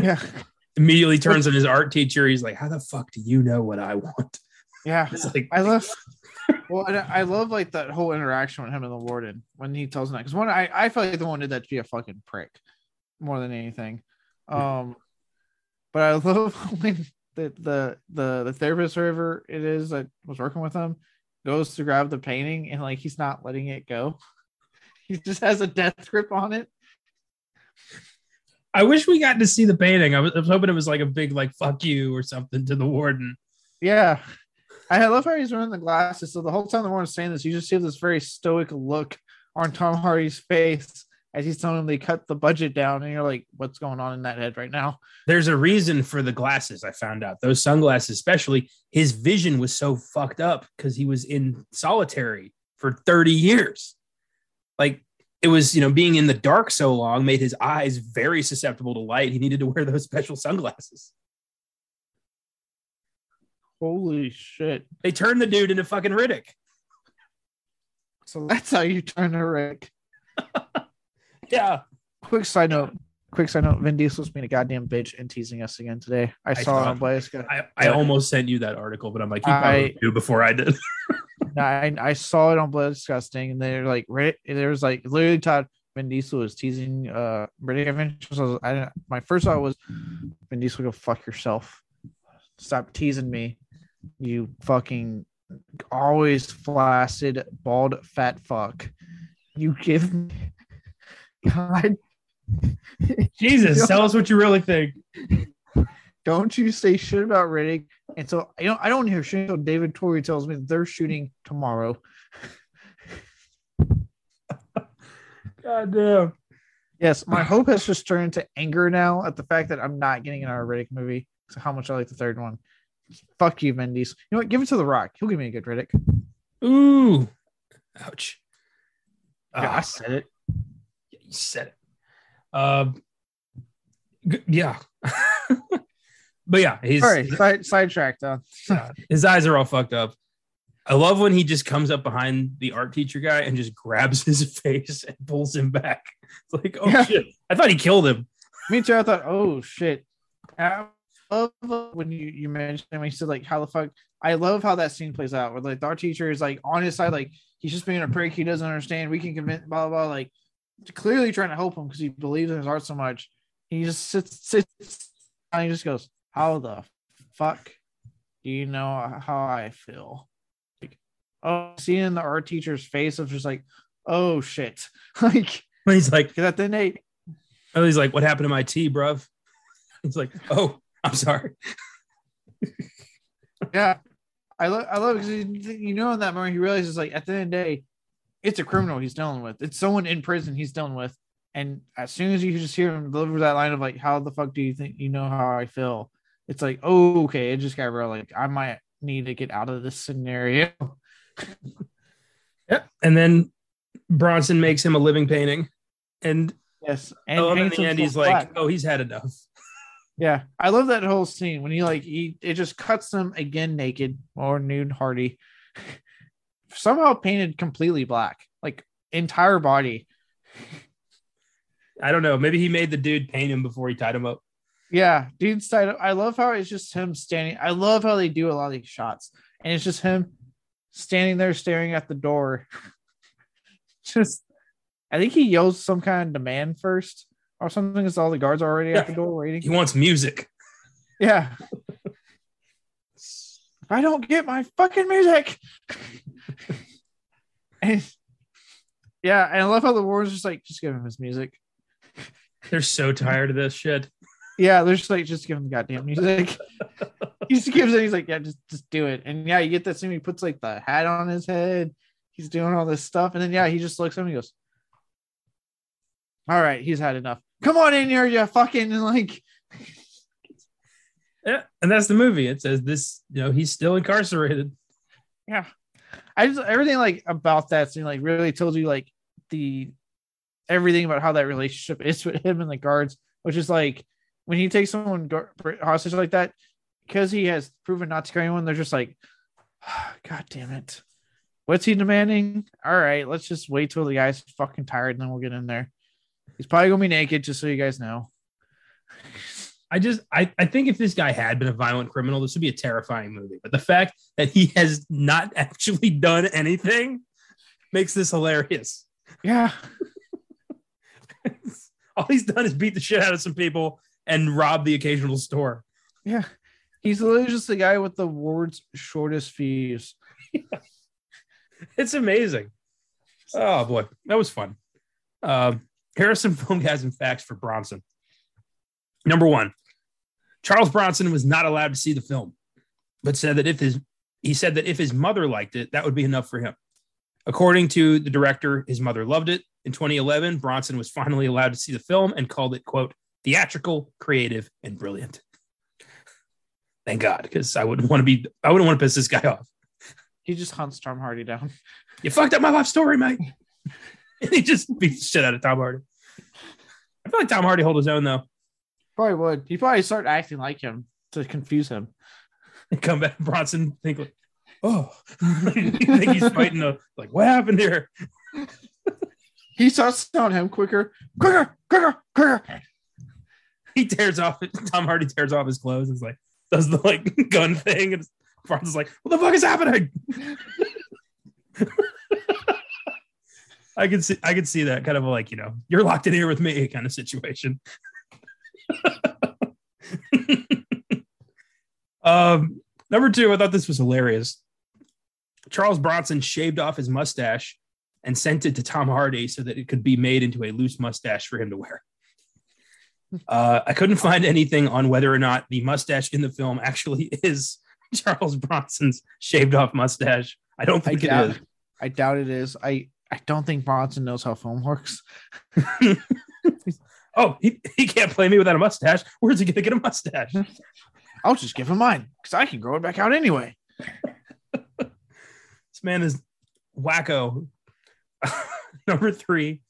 yeah, [laughs] Immediately turns on his art teacher. He's like, "How the fuck do you know what I want?" yeah. Like, I love. [laughs] Well, and I love like that whole interaction with him and the warden when he tells him that because one, I I felt like the one did that to be a fucking prick more than anything. Um, but I [laughs] love when the the the the therapist whoever it is that was working with him goes to grab the painting and like he's not letting it go. [laughs] He just has a death grip on it. I wish we got to see the painting. I was, I was hoping it was like a big like "fuck you" or something to the warden. Yeah. I love how he's wearing the glasses. So the whole time the warden's saying this, you just see this very stoic look on Tom Hardy's face as he's telling him they cut the budget down, and you're like, what's going on in that head right now? There's a reason for the glasses. I found out those sunglasses, especially his vision was so fucked up because he was in solitary for 30 years. Like it was, you know, being in the dark so long made his eyes very susceptible to light. He needed to wear those [laughs] special sunglasses. Holy shit. They turned the dude into fucking Riddick. So that's how you turn a Rick. [laughs] Yeah. Quick side note. Quick side note. Vin Diesel's being a goddamn bitch and teasing us again today. I, I saw it on Blaze. I, I almost sent you that article, but I'm like, you I- probably knew before I did. [laughs] I, I saw it on Bloody Disgusting, and they're like, right, there was like literally Todd Vin Diesel was teasing uh Riddick Adventures. I, was, I didn't, my first thought was, Vin Diesel, go fuck yourself. Stop teasing me, you fucking always flaccid, bald, fat fuck. You give me, [laughs] God, Jesus, [laughs] tell us what you really think. don't you say shit about Riddick. And so I don't I don't hear shit until David Twohy tells me they're shooting tomorrow. God damn. Yes, my hope has just turned to anger now at the fact that I'm not getting another Riddick movie. So how much I like the third one. Fuck you, Diesel. You know what? Give it to The Rock. He'll give me a good Riddick. Ooh. Ouch. Yeah, I Ah, said it. you said it. Um, yeah. [laughs] but yeah, he's All right, side sidetrack though. his eyes are all fucked up. I love when he just comes up behind the art teacher guy and just grabs his [laughs] face and pulls him back. It's like, oh Yeah. shit. I thought he killed him. Me too. I thought, oh shit. I love when you you mentioned when you said like how the fuck. I love how that scene plays out. Where like our teacher is like on his side, like he's just being a prick. He doesn't understand. We can convince blah blah. blah like clearly trying to help him because he believes in his art so much. He just sits sits and he just goes, "How the fuck do you know how I feel?" Like, oh, seeing the art teacher's face of just like, "Oh shit!" [laughs] like He's like, because at the end they oh, he's like, what happened to my tea, bruv? [laughs] He's like, oh, I'm sorry. Yeah, I love I love because you know in that moment he realizes like at the end of the day, it's a criminal he's dealing with. It's someone in prison he's dealing with. And as soon as you just hear him deliver that line of like, "How the fuck do you think you know how I feel?" It's like, oh, okay, it just got real. Like I might need to get out of this scenario. Yep. And then Bronson makes him a living painting. And, Yes, and and in the end, he's like, black. oh, he's had enough. [laughs] Yeah, I love that whole scene when he like he it just cuts them again naked or nude Hardy, [laughs] somehow painted completely black, like entire body. I don't know. Maybe he made the dude paint him before he tied him up. Yeah, dude's side. I love how it's just him standing. I love how they do a lot of these shots, and it's just him standing there staring at the door. [laughs] just, I think he yells some kind of demand first or something, because all the guards are already at the door waiting. He wants music. Yeah. I don't get my fucking music. [laughs] and yeah, and I love how the warden's just like, just give him his music. They're so tired of this shit. Yeah, they're just like, just give him the goddamn music. [laughs] he just gives it, he's like, yeah, just just do it. And yeah, you get that scene, he puts like the hat on his head, he's doing all this stuff, and then yeah, he just looks at him, he goes, All right, he's had enough. Come on in here, you fucking and like Yeah. And that's the movie. It says this, you know, he's still incarcerated. yeah i just everything like about that scene like really told you like the everything about how that relationship is with him and the guards which is like when he takes someone hostage like that because he has proven not to kill anyone they're just like [sighs] god damn it. What's he demanding? All right let's just wait till the guy's fucking tired and then we'll get in there. He's probably gonna be naked just so you guys know. I just I, I think if this guy had been a violent criminal, this would be a terrifying movie. But the fact that he has not [laughs] actually done anything makes this hilarious. yeah. [laughs] All he's done is beat the shit out of some people and rob the occasional store. yeah he's literally just the guy with the world's shortest fuse [laughs] It's amazing. Oh boy, that was fun. Um, here are some Filmgazm facts for Bronson. Number one, Charles Bronson was not allowed to see the film, but said that if his he said that if his mother liked it, that would be enough for him. According to the director, his mother loved it. In 2011, Bronson was finally allowed to see the film and called it, quote, theatrical, creative, and brilliant. Thank God, because I wouldn't want to be, I wouldn't want to piss this guy off. He just hunts Tom Hardy down. You fucked up my life story, mate. and [laughs] he just beats the shit out of Tom Hardy. I feel like Tom Hardy hold his own though. Probably would. He probably start acting like him to confuse him. And [laughs] come back, Bronson, think like, oh, you [laughs] think he's fighting the like, what happened here? He starts telling him quicker, quicker, quicker, quicker. [laughs] He tears off. Tom Hardy tears off his clothes. is like does the like [laughs] gun thing, and Bronson's like, what the fuck is happening? [laughs] I can see I can see that kind of like, you know, you're locked in here with me kind of situation. um number two, I thought this was hilarious. Charles Bronson shaved off his mustache and sent it to Tom Hardy so that it could be made into a loose mustache for him to wear. Uh, I couldn't find anything on whether or not the mustache in the film actually [laughs] is Charles Bronson's shaved off mustache. I don't think I it doubt, is. I doubt it is. I I don't think Bronson knows how film works. [laughs] Oh, he, he can't play me without a mustache. Where's he going to get a mustache? [laughs] I'll just give him mine because I can grow it back out anyway. This man is wacko. Number three,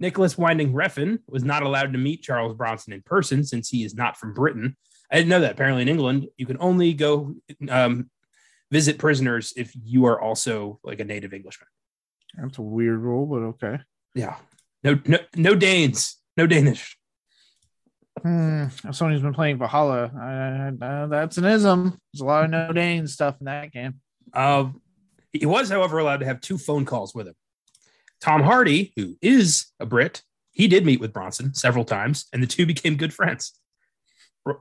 Nicolas Winding Refn was not allowed to meet Charles Bronson in person since he is not from Britain. I didn't know that. Apparently, in England, you can only go um, visit prisoners if you are also like a native Englishman. That's a weird rule, but okay. Yeah. No, no, no Danes, no Danish. Hmm. If somebody's been playing Valhalla, uh, uh, that's an ism. There's a lot of no Dane stuff in that game. Uh, he was, however, allowed to have two phone calls with him. Tom Hardy, who is a Brit, he did meet with Bronson several times, and the two became good friends.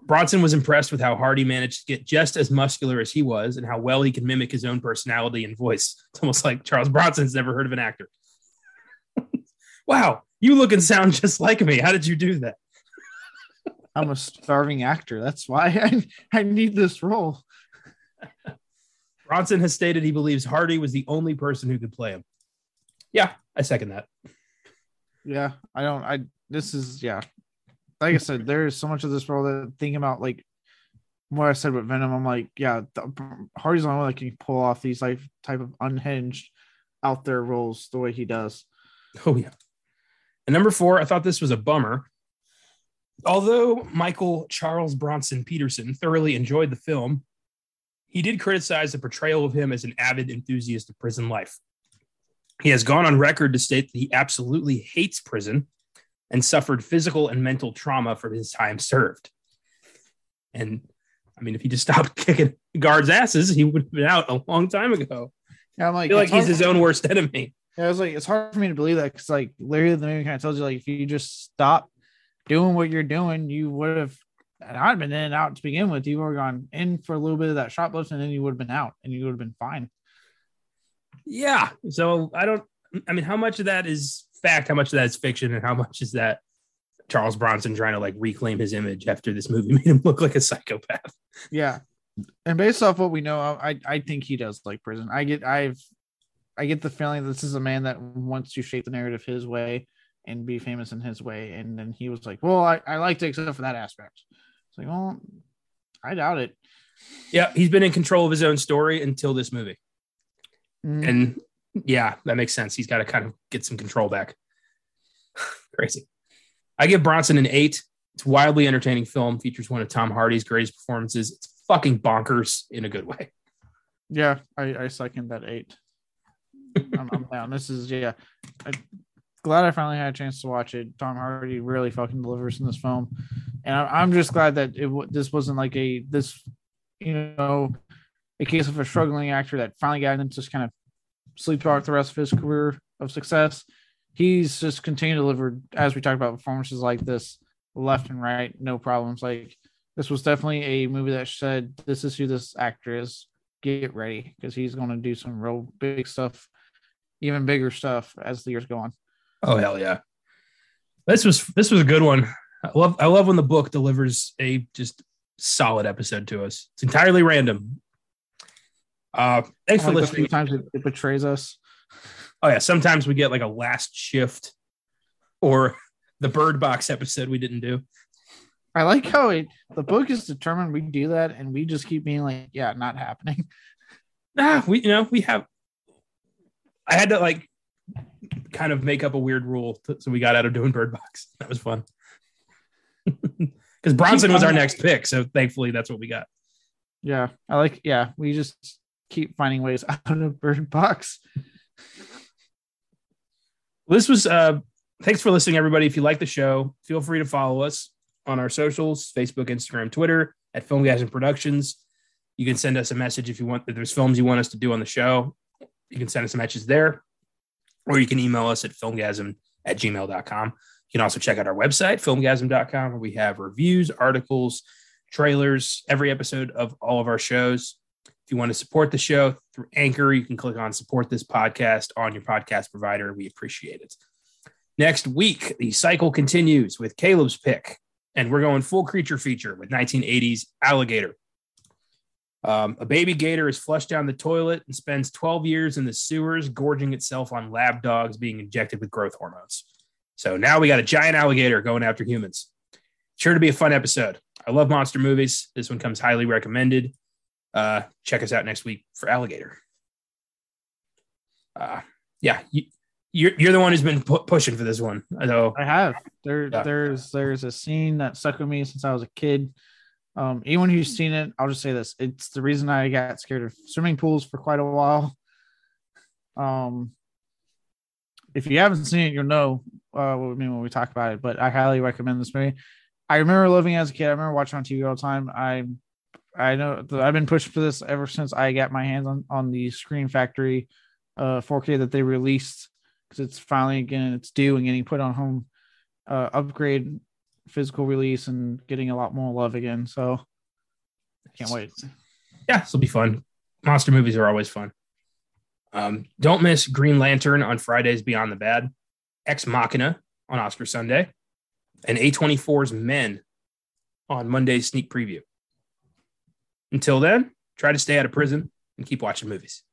Bronson was impressed with how Hardy managed to get just as muscular as he was and how well he could mimic his own personality and voice. [laughs] It's almost like Charles Bronson's never heard of an actor. [laughs] wow, you look and sound just like me. How did you do that? I'm a starving actor. That's why I, I need this role. Bronson has stated he believes Hardy was the only person who could play him. Yeah, I second that. Yeah, I don't. I this is yeah. Like I said, [laughs] there's so much of this role that thinking about like what I said with Venom. I'm like, yeah, the, Hardy's the only one that can pull off these like type of unhinged out there roles the way he does. Oh yeah. And number four, I thought this was a bummer. Although Michael Charles Bronson Peterson thoroughly enjoyed the film, he did criticize the portrayal of him as an avid enthusiast of prison life. He has gone on record to state that he absolutely hates prison and suffered physical and mental trauma from his time served. And I mean, if he just stopped [laughs] kicking guards' asses, he would have been out a long time ago. Yeah, I'm I like, feel like he's his own worst enemy. Yeah, I was like, it's hard for me to believe that because like literally, the movie kind of tells you like if you just stop doing what you're doing, you would have and I'd been in and out to begin with. You would have gone in for a little bit of that shoplifting, and then you would have been out and you would have been fine. Yeah. So I don't, I mean, how much of that is fact? How much of that is fiction? And how much is that Charles Bronson trying to like reclaim his image after this movie [laughs] made him look like a psychopath? Yeah. And based off what we know, I I think he does like prison. I get I've I get the feeling this is a man that wants to shape the narrative his way and be famous in his way. And then he was like, Well, I, I liked it except for that aspect. It's like, well, I doubt it. Yeah. He's been in control of his own story until this movie. Mm, And yeah, that makes sense. He's got to kind of get some control back. [sighs] Crazy. I give Bronson an eight. It's a wildly entertaining film, features one of Tom Hardy's greatest performances. It's fucking bonkers in a good way. yeah, I, I second that eight. I'm, I'm down. This is yeah. I'm glad I finally had a chance to watch it. Tom Hardy really fucking delivers in this film, and I, I'm just glad that it this wasn't like a this, you know, a case of a struggling actor that finally got him to just kind of sleep throughout the rest of his career of success. He's just continued to deliver as we talked about performances like this left and right, no problems. Like this was definitely a movie that said this is who this actor is. Get ready because he's going to do some real big stuff, even bigger stuff as the years go on. Oh hell yeah. This was this was a good one. I love I love when the book delivers a just solid episode to us. It's entirely random. Uh thanks for Like listening. Sometimes it, it betrays us. Oh yeah, sometimes we get like a last shift or the Bird Box episode we didn't do. I like how it, the book is determined we do that, and we just keep being like, "Yeah, not happening." [laughs] Nah, we you know we have. I had to like kind of make up a weird rule, to, so we got out of doing Bird Box. That was fun. [laughs] Because Bronson was our next pick, so thankfully that's what we got. Yeah, I like. Yeah, we just keep finding ways [laughs] out of Bird Box. this was uh thanks for listening everybody. If you like the show feel free to follow us on our socials facebook instagram twitter at filmgazm productions. You can send us a message if you want if there's films you want us to do on the show. You can send us a message there or you can email us at filmgazm at gmail.com you can also check out our website filmgazm.com where we have reviews articles trailers every episode of all of our shows if you want to support the show through Anchor, you can click on support this podcast on your podcast provider. We appreciate it. Next week, the cycle continues with Caleb's pick, and we're going full creature feature with 1980s Alligator. Um, a baby gator is flushed down the toilet and spends 12 years in the sewers, gorging itself on lab dogs being injected with growth hormones. So now we got a giant alligator going after humans. Sure to be a fun episode. I love monster movies. This one comes highly recommended uh, check us out next week for Alligator. Uh, yeah, you, you're you're the one who's been pu- pushing for this one. So I have. There, yeah. there's there's a scene that stuck with me since I was a kid. Um, anyone who's seen it, I'll just say this: it's the reason I got scared of swimming pools for quite a while. Um, if you haven't seen it, you'll know uh, what we mean when we talk about it. But I highly recommend this movie. I remember living as a kid. I remember watching on TV all the time. I I know I've been pushing for this ever since I got my hands on on the Scream Factory uh 4K that they released because it's finally again it's due and getting put on home uh upgrade physical release and getting a lot more love again. So I can't wait. Yeah, this will be fun. Monster movies are always fun. Um, don't miss Green Lantern on Fridays Beyond the Bad, Ex Machina on Oscar Sunday, and A24's Men on Monday's sneak preview. Until then, try to stay out of prison and keep watching movies.